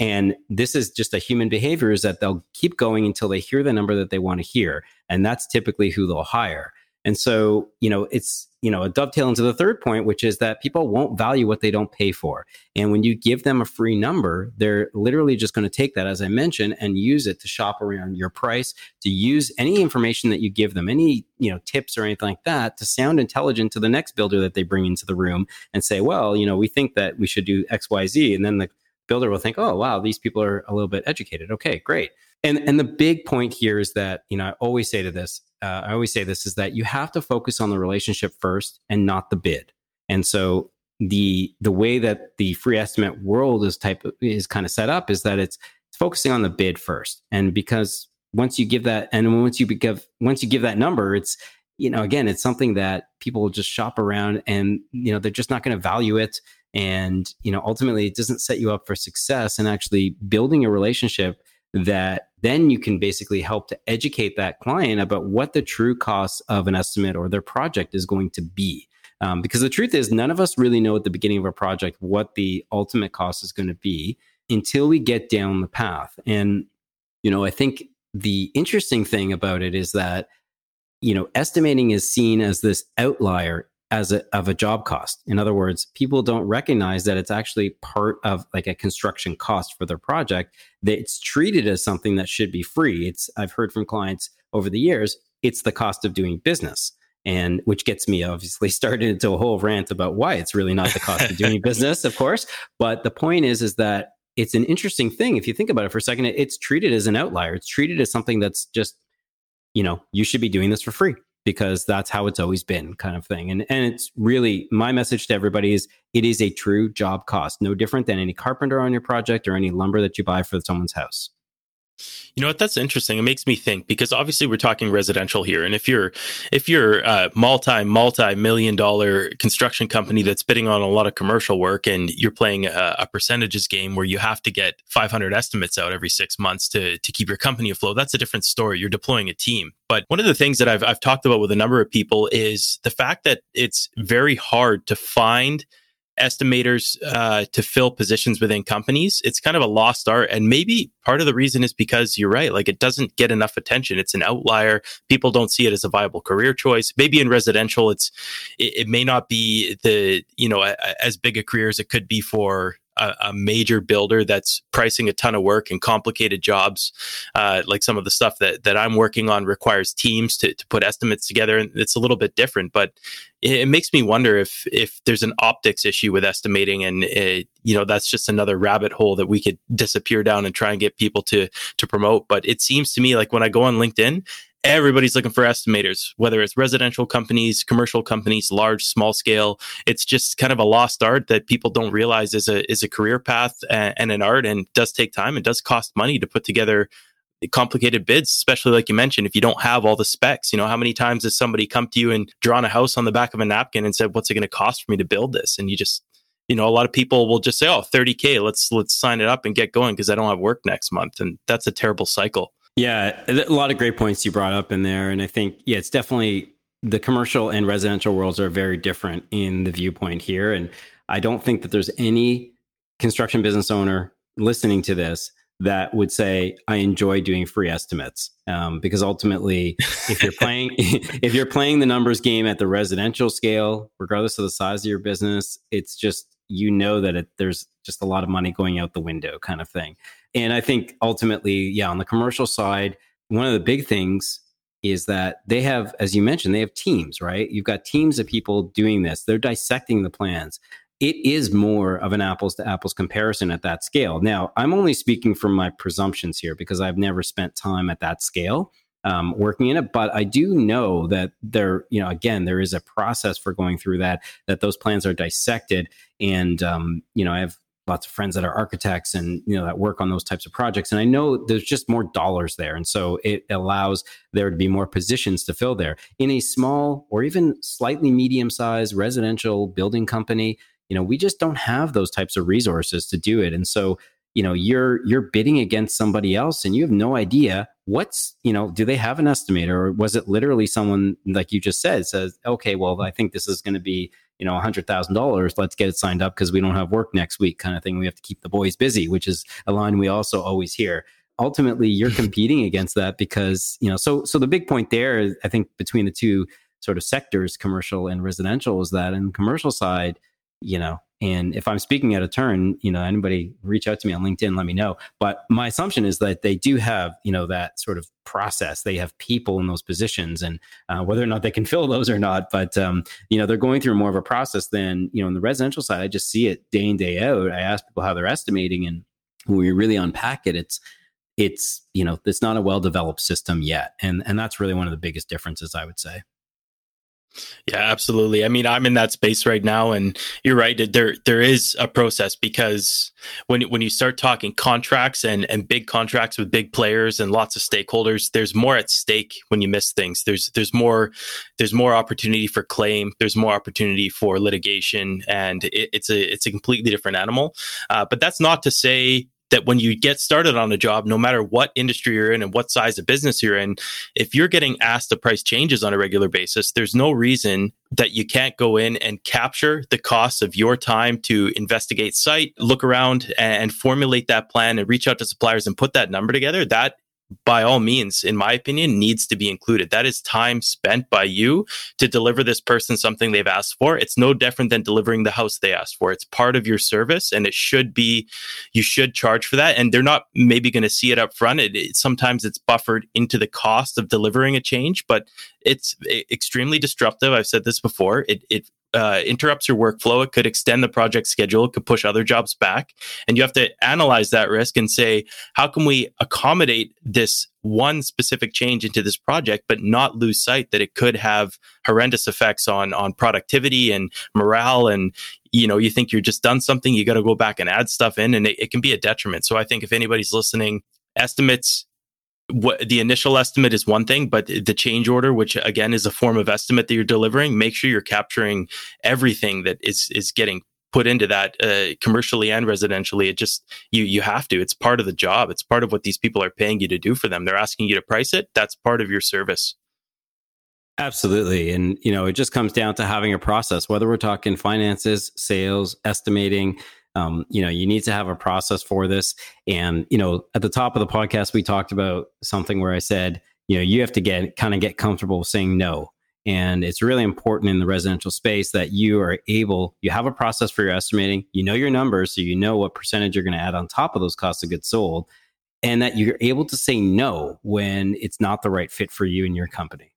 And this is just a human behavior is that they'll keep going until they hear the number that they want to hear. And that's typically who they'll hire and so, you know, it's, you know, a dovetail into the third point, which is that people won't value what they don't pay for. And when you give them a free number, they're literally just going to take that, as I mentioned, and use it to shop around your price, to use any information that you give them, any, you know, tips or anything like that to sound intelligent to the next builder that they bring into the room and say, well, you know, we think that we should do X, Y, Z. And then the builder will think, oh, wow, these people are a little bit educated. Okay, great. And, and the big point here is that, you know, I always say to this, uh, I always say this is that you have to focus on the relationship first and not the bid. And so the the way that the free estimate world is type of, is kind of set up is that it's, it's focusing on the bid first. And because once you give that and once you give once you give that number, it's you know again it's something that people just shop around and you know they're just not going to value it and you know ultimately it doesn't set you up for success and actually building a relationship that then you can basically help to educate that client about what the true cost of an estimate or their project is going to be. Um, because the truth is, none of us really know at the beginning of a project what the ultimate cost is going to be until we get down the path. And, you know, I think the interesting thing about it is that, you know, estimating is seen as this outlier as a, of a job cost. In other words, people don't recognize that it's actually part of like a construction cost for their project. That it's treated as something that should be free. It's I've heard from clients over the years, it's the cost of doing business. And which gets me obviously started into a whole rant about why it's really not the cost of doing business, of course. But the point is, is that it's an interesting thing. If you think about it for a second, it's treated as an outlier. It's treated as something that's just, you know, you should be doing this for free because that's how it's always been kind of thing. And and it's really my message to everybody is it is a true job cost, no different than any carpenter on your project or any lumber that you buy for someone's house. You know what? That's interesting. It makes me think because obviously we're talking residential here, and if you're if you're a multi multi million dollar construction company that's bidding on a lot of commercial work, and you're playing a, a, percentages game where you have to get 500 estimates out every six months to to keep your company afloat, that's a different story. You're deploying a team. But one of the things that I've I've talked about with a number of people is the fact that it's very hard to find estimators uh, to fill positions within companies, it's kind of a lost art. And maybe part of the reason is because you're right, like it doesn't get enough attention. It's an outlier. People don't see it as a viable career choice. Maybe in residential, it's it, it may not be the you know a, a, as big a career as it could be for a, a, major builder that's pricing a ton of work and complicated jobs, uh, like some of the stuff that that I'm working on requires teams to to put estimates together, and it's a little bit different. But it, it makes me wonder if if there's an optics issue with estimating, and it, you know that's just another rabbit hole that we could disappear down and try and get people to to promote. But it seems to me like when I go on LinkedIn everybody's looking for estimators, whether it's residential companies, commercial companies, large, small scale. It's just kind of a lost art that people don't realize is a is a career path and, and an art, and does take time. It does cost money to put together complicated bids, especially like you mentioned, if you don't have all the specs. You know, how many times has somebody come to you and drawn a house on the back of a napkin and said, "What's it going to cost for me to build this?" And you just you know, a lot of people will just say, "Oh, 30k, let's let's sign it up and get going because I don't have work next month." And that's a terrible cycle. Yeah, a lot of great points you brought up in there, and I think yeah, it's definitely the commercial and residential worlds are very different in the viewpoint here. And I don't think that there's any construction business owner listening to this that would say I enjoy doing free estimates um, because ultimately, if you're playing if you're playing the numbers game at the residential scale, regardless of the size of your business, it's just you know that it, there's just a lot of money going out the window, kind of thing. And I think ultimately, yeah, on the commercial side, one of the big things is that they have, as you mentioned, they have teams, right? You've got teams of people doing this. They're dissecting the plans. It is more of an apples to apples comparison at that scale. Now, I'm only speaking from my presumptions here because I've never spent time at that scale um, working in it. But I do know that there, you know, again, there is a process for going through that, that those plans are dissected. And, um, you know, I have lots of friends that are architects and you know that work on those types of projects. And i know there's just more dollars there. And so it allows there to be more positions to fill there. In a small or even slightly medium sized residential building company you know we just don't have those types of resources to do it. And so you know you're you're bidding against somebody else and you have no idea what's you know do they have an estimator or was it literally someone like you just said says okay well i think this is going to be you know, $100,000, let's get it signed up because we don't have work next week kind of thing. We have to keep the boys busy, which is a line we also always hear. Ultimately, you're competing against that because, you know, so so the big point there, I think between the two sort of sectors, commercial and residential, is that in the commercial side, you know, and if I'm speaking out of turn, you know, anybody reach out to me on LinkedIn, let me know. But my assumption is that they do have, you know, that sort of process. They have people in those positions, and uh, whether or not they can fill those or not, but um, you know, they're going through more of a process than you know, in the residential side. I just see it day in day out. I ask people how they're estimating, and when we really unpack it, it's it's you know, it's not a well developed system yet, and and that's really one of the biggest differences, I would say. Yeah, absolutely. I mean, I'm in that space right now, and you're right. There, there is a process because when when you start talking contracts and and big contracts with big players and lots of stakeholders, there's more at stake when you miss things. There's there's more there's more opportunity for claim. There's more opportunity for litigation, and it, it's a it's a completely different animal. Uh, but that's not to say that when you get started on a job, no matter what industry you're in and what size of business you're in, if you're getting asked the price changes on a regular basis, there's no reason that you can't go in and capture the costs of your time to investigate site, look around and formulate that plan and reach out to suppliers and put that number together. That by all means, in my opinion, needs to be included. That is time spent by you to deliver this person something they've asked for. It's no different than delivering the house they asked for. It's part of your service and it should be, you should charge for that. And they're not maybe going to see it up front. It, it, sometimes it's buffered into the cost of delivering a change, but it's eh, extremely disruptive. I've said this before. It, it uh, interrupts your workflow. It could extend the project schedule. It could push other jobs back. And you have to analyze that risk and say, how can we accommodate this one specific change into this project, but not lose sight that it could have horrendous effects on, on productivity and morale. And, you know, you think you're just done something, you got to go back and add stuff in and it, it can be a detriment. So I think if anybody's listening, estimates what the initial estimate is one thing, but the change order, which again is a form of estimate that you're delivering, make sure you're capturing everything that is is getting put into that uh, commercially and residentially. It just you you have to. It's part of the job. It's part of what these people are paying you to do for them. They're asking you to price it. That's part of your service. Absolutely. And, you know, it just comes down to having a process, whether we're talking finances, sales, estimating, um, you know, you need to have a process for this. And, you know, at the top of the podcast, we talked about something where I said, you know, you have to get kind of get comfortable saying no. And it's really important in the residential space that you are able, you have a process for your estimating, you know your numbers, so you know what percentage you're going to add on top of those costs of goods sold, and that you're able to say no when it's not the right fit for you and your company.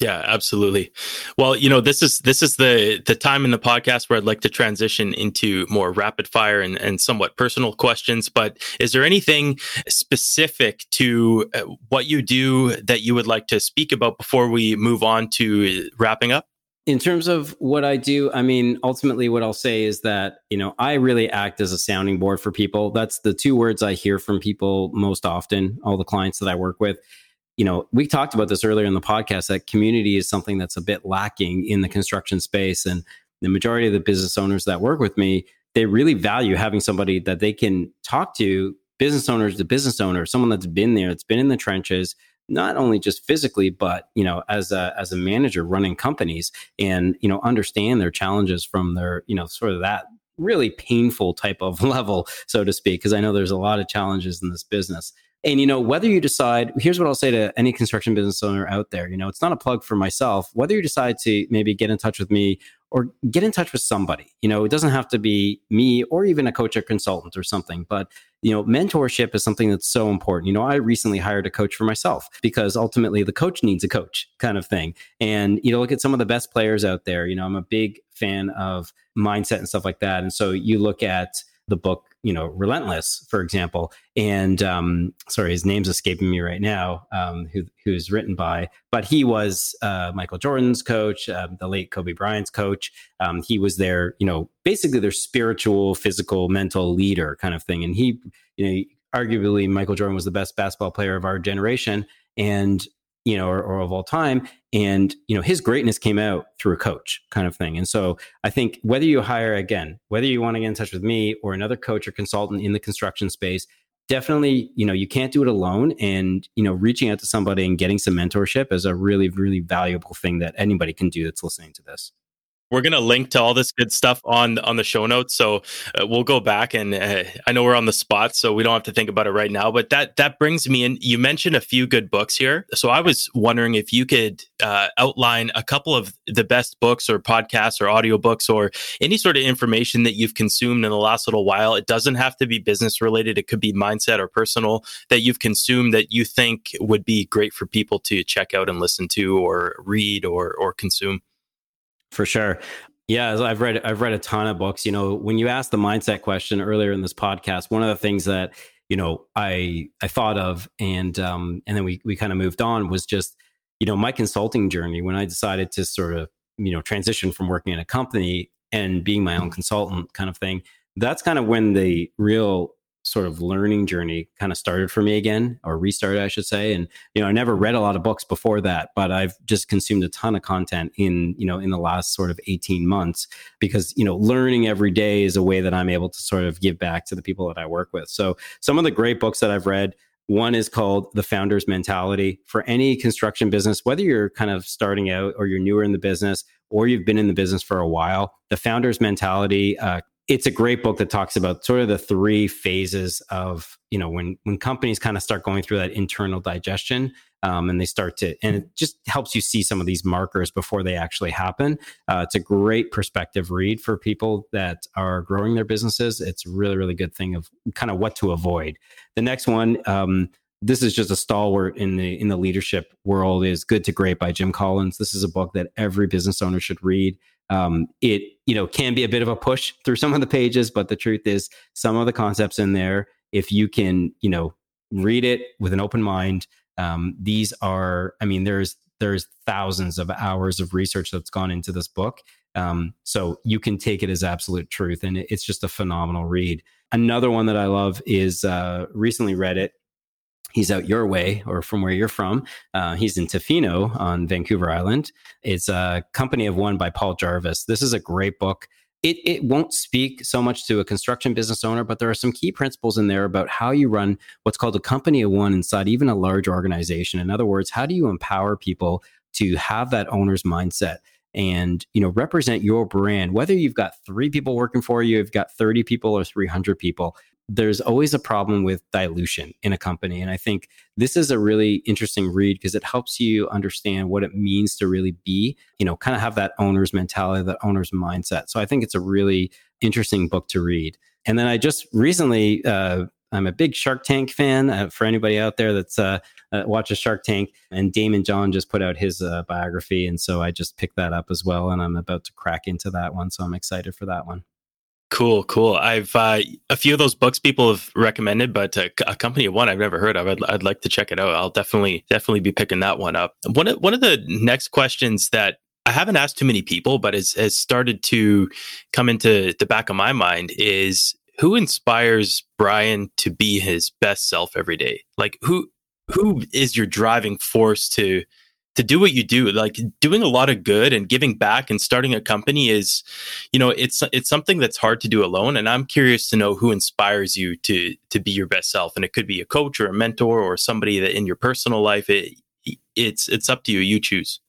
Yeah, absolutely. Well, you know, this is this is the the time in the podcast where I'd like to transition into more rapid fire and, and somewhat personal questions. But is there anything specific to uh, what you do that you would like to speak about before we move on to wrapping up? In terms of what I do, I mean, ultimately, what I'll say is that, you know, I really act as a sounding board for people. That's the two words I hear from people most often, all the clients that I work with you know, we talked about this earlier in the podcast that community is something that's a bit lacking in the construction space. And the majority of the business owners that work with me, they really value having somebody that they can talk to, business owners to business owner, someone that's been there, that's been in the trenches, not only just physically, but you know, as a as a manager running companies, and you know, understand their challenges from their you know sort of that really painful type of level, so to speak, because I know there's a lot of challenges in this business. And you know, whether you decide, here's what I'll say to any construction business owner out there, you know, it's not a plug for myself. Whether you decide to maybe get in touch with me or get in touch with somebody, you know, it doesn't have to be me or even a coach or consultant or something, but you know, mentorship is something that's so important. You know, I recently hired a coach for myself because ultimately the coach needs a coach kind of thing. And, you know, look at some of the best players out there. You know, I'm a big fan of mindset and stuff like that. And so you look at the book you know relentless for example and um, sorry his name's escaping me right now um, who, who's written by but he was uh, michael jordan's coach uh, the late kobe bryant's coach. Um, he was their you know basically their spiritual physical mental leader kind of thing. And he you know arguably michael jordan was the best basketball player of our generation. And you know, or, or, of all time. And, you know, his greatness came out through a coach kind of thing. And so I think whether you hire again, whether you want to get in touch with me or another coach or consultant in the construction space, definitely, you know, you can't do it alone. And, you know, reaching out to somebody and getting some mentorship is a really, really valuable thing that anybody can do that's listening to this. We're going to link to all this good stuff on on the show notes, so uh, we'll go back and uh, I know we're on the spot, so we don't have to think about it right now. But that that brings me in. You mentioned a few good books here, so I was wondering if you could uh, outline a couple of the best books or podcasts or audiobooks or any sort of information that you've consumed in the last little while. It doesn't have to be business related; it could be mindset or personal that you've consumed that you think would be great for people to check out and listen to or read or or consume. For sure. Yeah, I've read I've read a ton of books. You know, when you asked the mindset question earlier in this podcast, one of the things that you know I I thought of and um, and then we we kind of moved on was just you know my consulting journey when I decided to sort of you know transition from working in a company and being my own consultant kind of thing. That's kind of when the real sort of learning journey kind of started for me again or restarted i should say and you know i never read a lot of books before that but i've just consumed a ton of content in you know in the last sort of 18 months because you know learning every day is a way that i'm able to sort of give back to the people that i work with so some of the great books that i've read one is called The Founder's Mentality. For any construction business, whether you're kind of starting out or you're newer in the business or you've been in the business for a while, The Founder's Mentality uh, it's a great book that talks about sort of the three phases of you know when when companies kind of start going through that internal digestion um, and they start to and it just helps you see some of these markers before they actually happen. Uh, it's a great perspective read for people that are growing their businesses. It's a really really good thing of kind of what to avoid. The next one um, this is just a stalwart in the in the leadership world is good to great by jim collins. This is a book that every business owner should read um, it you know can be a bit of a push through some of the pages but the truth is some of the concepts in there if you can you know read it with an open mind um, these are i mean there's there's thousands of hours of research that's gone into this book. Um, so you can take it as absolute truth and it's just a phenomenal read. Another one that i love is uh, recently read it he's out your way or from where you're from. Uh, he's in Tofino on Vancouver Island. It's a company of one by Paul Jarvis. This is a great book. It, it won't speak so much to a construction business owner, but there are some key principles in there about how you run what's called a company of one inside even a large organization. In other words, how do you empower people to have that owner's mindset? and you know represent your brand whether you've got 3 people working for you you've got 30 people or 300 people there's always a problem with dilution in a company. And I think this is a really interesting read because it helps you understand what it means to really be, you know, kind of have that owner's mentality, that owner's mindset. So I think it's a really interesting book to read. And then I just recently, uh, I'm a big Shark Tank fan. Uh, for anybody out there that's uh, uh, watches Shark Tank, and Daymond John just put out his uh, biography, and so I just picked that up as well, and I'm about to crack into that one. So I'm excited for that one. Cool, cool. I've uh, a few of those books people have recommended, but uh, a company one I've never heard of. I'd, I'd like to check it out. I'll definitely definitely be picking that one up. One of, one of the next questions that I haven't asked too many people, but has has started to come into the back of my mind is who inspires Bryan to be his best self every day? Like who who is your driving force to to do what you do like doing a lot of good and giving back and starting a company is you know it's it's something that's hard to do alone and i'm curious to know who inspires you to to be your best self and it could be a coach or a mentor or somebody that in your personal life it it's it's up to you you choose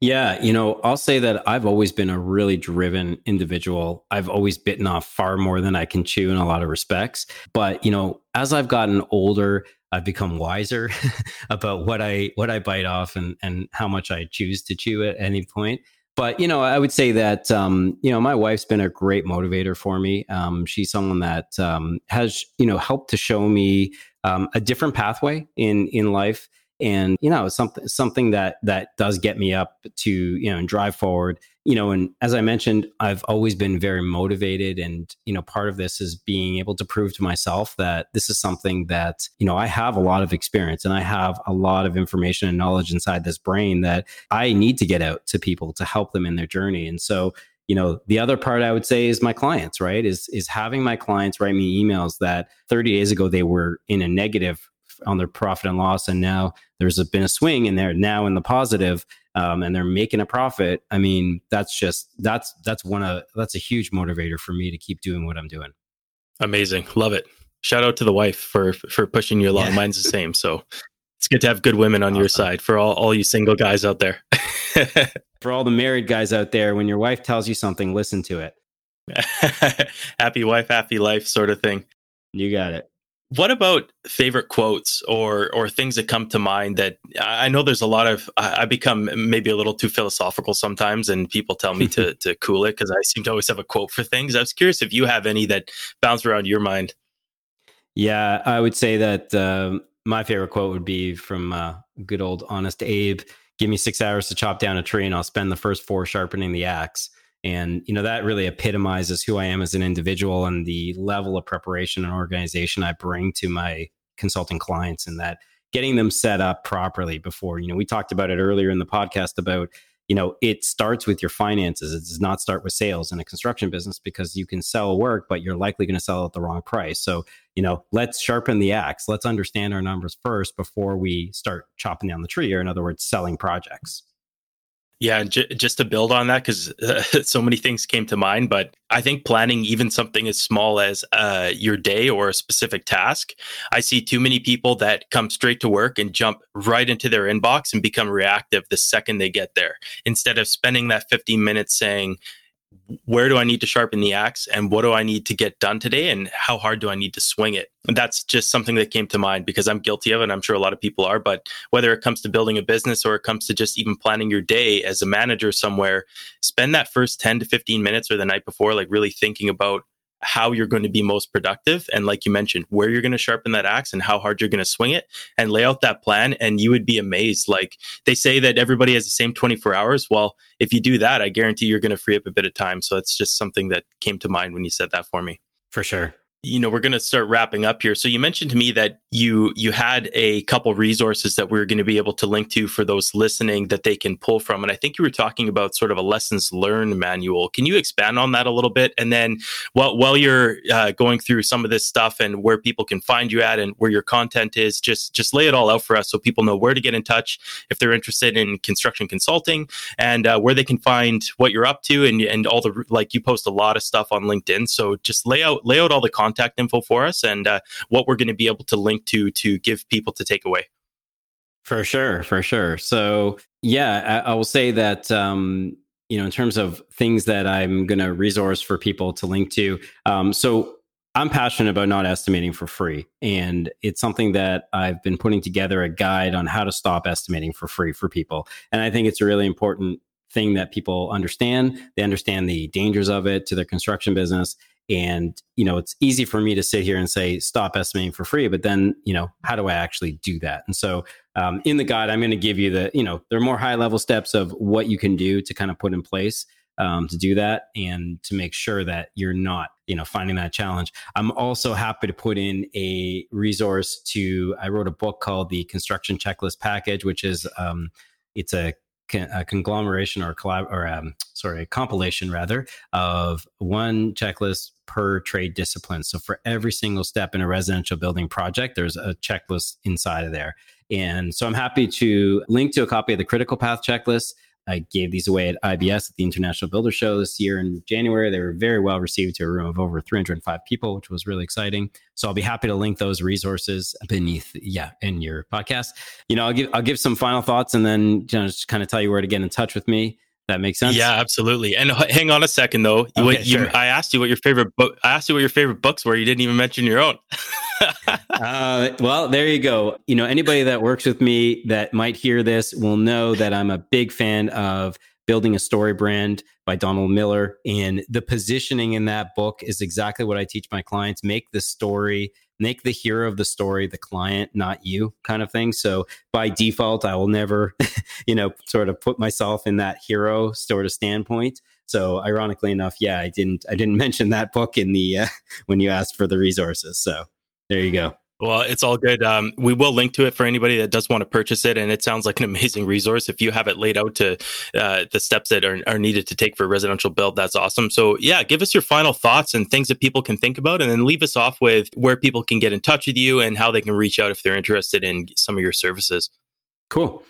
yeah, you know, I'll say that I've always been a really driven individual. I've always bitten off far more than I can chew in a lot of respects. But, you know, as I've gotten older, I've become wiser about what I what I bite off and and how much I choose to chew at any point. But you know, I would say that um, you know my wife's been a great motivator for me. Um, she's someone that um, has you know helped to show me um, a different pathway in in life, and you know something something that that does get me up to you know and drive forward you know, and as I mentioned, I've always been very motivated. And, you know, part of this is being able to prove to myself that this is something that, you know, I have a lot of experience and I have a lot of information and knowledge inside this brain that I need to get out to people to help them in their journey. And so, you know the other part i would say is my clients right is is having my clients write me emails that 30 days ago they were in a negative on their profit and loss and now there's been a swing and they're now in the positive um, and they're making a profit, I mean, that's just that's that's one of that's a huge motivator for me to keep doing what I'm doing. Amazing, love it. Shout out to the wife for for pushing you along. Yeah. Mine's the same. So it's good to have good women on awesome. your side for all all you single guys out there. for all the married guys out there, when your wife tells you something, listen to it. happy wife, happy life, sort of thing. You got it. What about favorite quotes or or things that come to mind that I know there's a lot of I become maybe a little too philosophical sometimes and people tell me to to cool it because I seem to always have a quote for things. I was curious if you have any that bounce around your mind. Yeah, I would say that uh, my favorite quote would be from uh, good old honest Abe. Give me six hours to chop down a tree, and I'll spend the first four sharpening the axe. And, you know, that really epitomizes who I am as an individual and the level of preparation and organization I bring to my consulting clients and that getting them set up properly before, you know, we talked about it earlier in the podcast about, you know, it starts with your finances. It does not start with sales in a construction business because you can sell work, but you're likely going to sell at the wrong price. So, you know, let's sharpen the axe. Let's understand our numbers first before we start chopping down the tree, or in other words, selling projects. Yeah, j- just to build on that, because uh, so many things came to mind, but I think planning even something as small as uh, your day or a specific task. I see too many people that come straight to work and jump right into their inbox and become reactive the second they get there, instead of spending that 15 minutes saying, where do I need to sharpen the axe and what do I need to get done today and how hard do I need to swing it? And that's just something that came to mind because I'm guilty of it. And I'm sure a lot of people are. But whether it comes to building a business or it comes to just even planning your day as a manager somewhere, spend that first 10 to 15 minutes or the night before, like really thinking about how you're going to be most productive and like you mentioned where you're going to sharpen that axe and how hard you're going to swing it and lay out that plan and you would be amazed. Like they say that everybody has the same 24 hours. Well if you do that i guarantee you're going to free up a bit of time. So it's just something that came to mind when you said that for me. For sure you know we're going to start wrapping up here. So you mentioned to me that you you had a couple resources that we are going to be able to link to for those listening that they can pull from. And i think you were talking about sort of a lessons learned manual. Can you expand on that a little bit? And then while while you're uh, going through some of this stuff and where people can find you at and where your content is just just lay it all out for us so people know where to get in touch if they're interested in construction consulting and uh, where they can find what you're up to and and all the like you post a lot of stuff on linkedin. So just lay out lay out all the content contact info for us and uh, what we're going to be able to link to to give people to take away. For sure, for sure. So yeah, I, I will say that um, you know in terms of things that I'm going to resource for people to link to. Um, so I'm passionate about not estimating for free. And it's something that I've been putting together a guide on how to stop estimating for free for people. And I think it's a really important thing that people understand. They understand the dangers of it to their construction business. And, you know, it's easy for me to sit here and say, stop estimating for free. But then, you know, how do I actually do that? And so um, in the guide, I'm going to give you the, you know, there are more high level steps of what you can do to kind of put in place um, to do that and to make sure that you're not, you know, finding that challenge. I'm also happy to put in a resource to, I wrote a book called the Construction Checklist Package, which is, um, it's a a conglomeration or collab or um, sorry, a compilation rather of one checklist per trade discipline. So for every single step in a residential building project, there's a checklist inside of there. And so I'm happy to link to a copy of the critical path checklist. I gave these away at IBS at the International Builder Show this year in January. They were very well received to a room of over 305 people, which was really exciting. So I'll be happy to link those resources beneath, yeah, in your podcast. You know, I'll give I'll give some final thoughts and then you know, just kind of tell you where to get in touch with me. That makes sense. Yeah, absolutely. And h- hang on a second though. Okay, What you, sure. I asked you what your favorite book. I asked you what your favorite books were. You didn't even mention your own. uh, well, there you go. You know, anybody that works with me that might hear this will know that I'm a big fan of Building a Story Brand by Donald Miller. And the positioning in that book is exactly what I teach my clients make the story, make the hero of the story the client, not you, kind of thing. So by default, I will never, you know, sort of put myself in that hero sort of standpoint. So ironically enough, yeah, I didn't I didn't mention that book in the uh, when you asked for the resources. So there you go. Well, it's all good. Um, we will link to it for anybody that does want to purchase it, and it sounds like an amazing resource. If you have it laid out to uh, the steps that are, are needed to take for a residential build, that's awesome. So, yeah, give us your final thoughts and things that people can think about, and then leave us off with where people can get in touch with you and how they can reach out if they're interested in some of your services. Cool.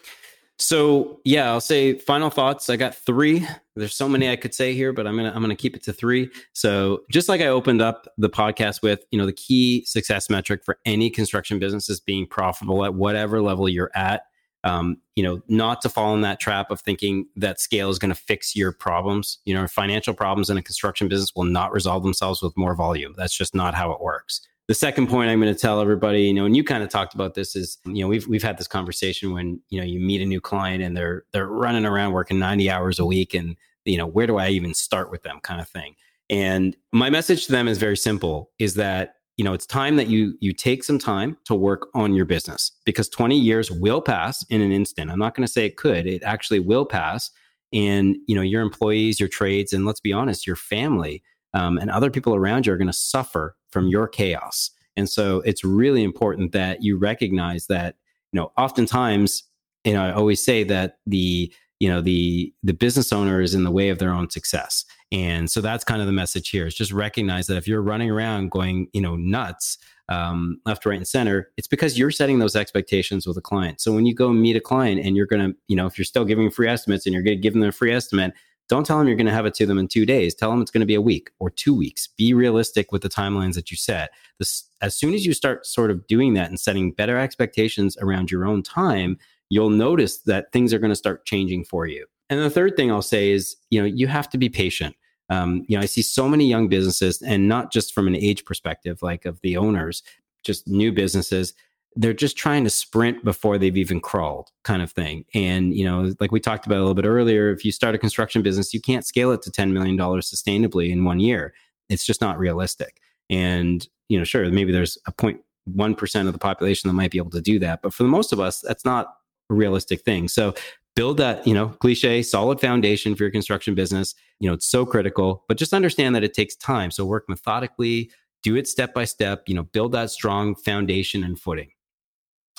So yeah, I'll say final thoughts. I got three. There's so many I could say here, but I'm gonna I'm gonna keep it to three. So just like I opened up the podcast with, you know, the key success metric for any construction business is being profitable at whatever level you're at. Um, you know, not to fall in that trap of thinking that scale is going to fix your problems. You know, financial problems in a construction business will not resolve themselves with more volume. That's just not how it works the second point I'm going to tell everybody, you know, and you kind of talked about this is, you know, we've we've had this conversation when you know you meet a new client and they're they're running around working 90 hours a week, and you know, where do I even start with them, kind of thing. And my message to them is very simple: is that you know it's time that you you take some time to work on your business because 20 years will pass in an instant. I'm not going to say it could; it actually will pass. And you know, your employees, your trades, and let's be honest, your family um, and other people around you are going to suffer from your chaos. And so it's really important that you recognize that, you know, oftentimes, you know, I always say that the, you know, the the business owner is in the way of their own success. And so that's kind of the message here is just recognize that if you're running around going, you know, nuts, um, left, right, and center, it's because you're setting those expectations with a client. So when you go meet a client and you're going to, you know, if you're still giving free estimates and you're going to give them a free estimate, don't tell them you're going to have it to them in two days. Tell them it's going to be a week or two weeks. Be realistic with the timelines that you set. This, as soon as you start sort of doing that and setting better expectations around your own time, you'll notice that things are going to start changing for you. And the third thing I'll say is, you know, you have to be patient. Um, you know, I see so many young businesses, and not just from an age perspective, like of the owners, just new businesses they're just trying to sprint before they've even crawled kind of thing. And you know like we talked about a little bit earlier if you start a construction business you can't scale it to 10 million dollars sustainably in one year. It's just not realistic. And you know sure maybe there's a 0.1% of the population that might be able to do that. But for the most of us that's not a realistic thing. So build that you know cliche solid foundation for your construction business. You know it's so critical but just understand that it takes time. So work methodically do it step by step you know build that strong foundation and footing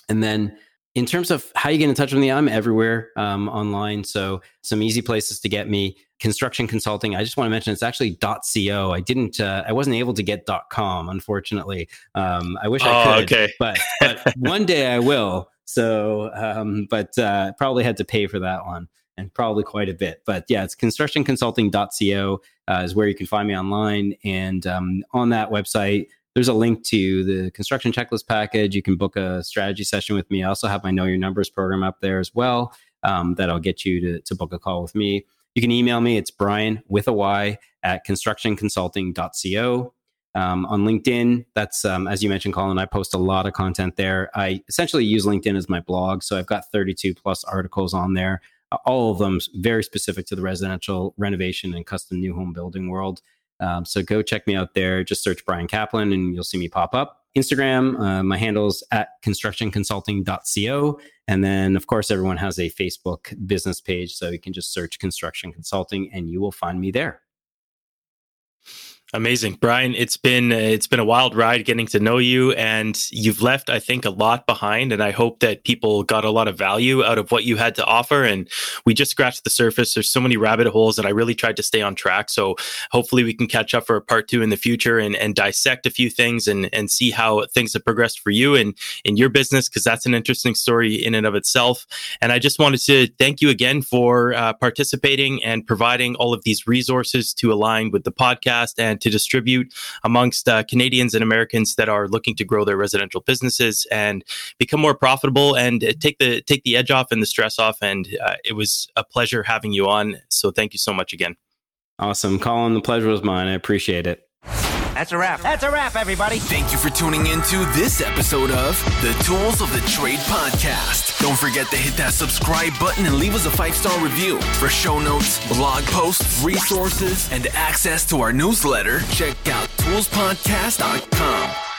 and then in terms of how you get in touch with me, I'm everywhere um, online. So some easy places to get me. Construction consulting. I just want to mention it's actually .co. I didn't. Uh, I wasn't able to get .com. Unfortunately, um, I wish I Oh, could. okay. But but one day I will. So um, but uh, probably had to pay for that one and probably quite a bit. But yeah, it's constructionconsulting.co uh, is where you can find me online. And um, on that website, there's a link to the construction checklist package. You can book a strategy session with me. I also have my Know Your Numbers program up there as well um, that'll get you to, to book a call with me. You can email me. It's Bryan with a Y at constructionconsulting.co. Um, on LinkedIn, that's um, as you mentioned, Colin. I post a lot of content there. I essentially use LinkedIn as my blog, so I've got 32 plus articles on there. All of them very specific to the residential renovation and custom new home building world. Um, so go check me out there. Just search Bryan Kaplan and you'll see me pop up. Instagram, uh, my handle's at constructionconsulting.co. And then, of course, everyone has a Facebook business page. So you can just search construction consulting and you will find me there. Amazing, Bryan. It's been it's been a wild ride getting to know you, and you've left, I think, a lot behind. And I hope that people got a lot of value out of what you had to offer. And we just scratched the surface. There's so many rabbit holes, and I really tried to stay on track. So hopefully, we can catch up for a part two in the future and, and dissect a few things and and see how things have progressed for you and in your business because that's an interesting story in and of itself. And I just wanted to thank you again for uh, participating and providing all of these resources to align with the podcast and to distribute amongst uh, Canadians and Americans that are looking to grow their residential businesses and become more profitable and take the take the edge off and the stress off. And uh, it was a pleasure having you on. So thank you so much again. Awesome, Colin. The pleasure was mine. I appreciate it. That's a wrap. That's a wrap, everybody. Thank you for tuning in to this episode of the Tools of the Trade podcast. Don't forget to hit that subscribe button and leave us a five star review. For show notes, blog posts, resources, and access to our newsletter, check out toolspodcast.com.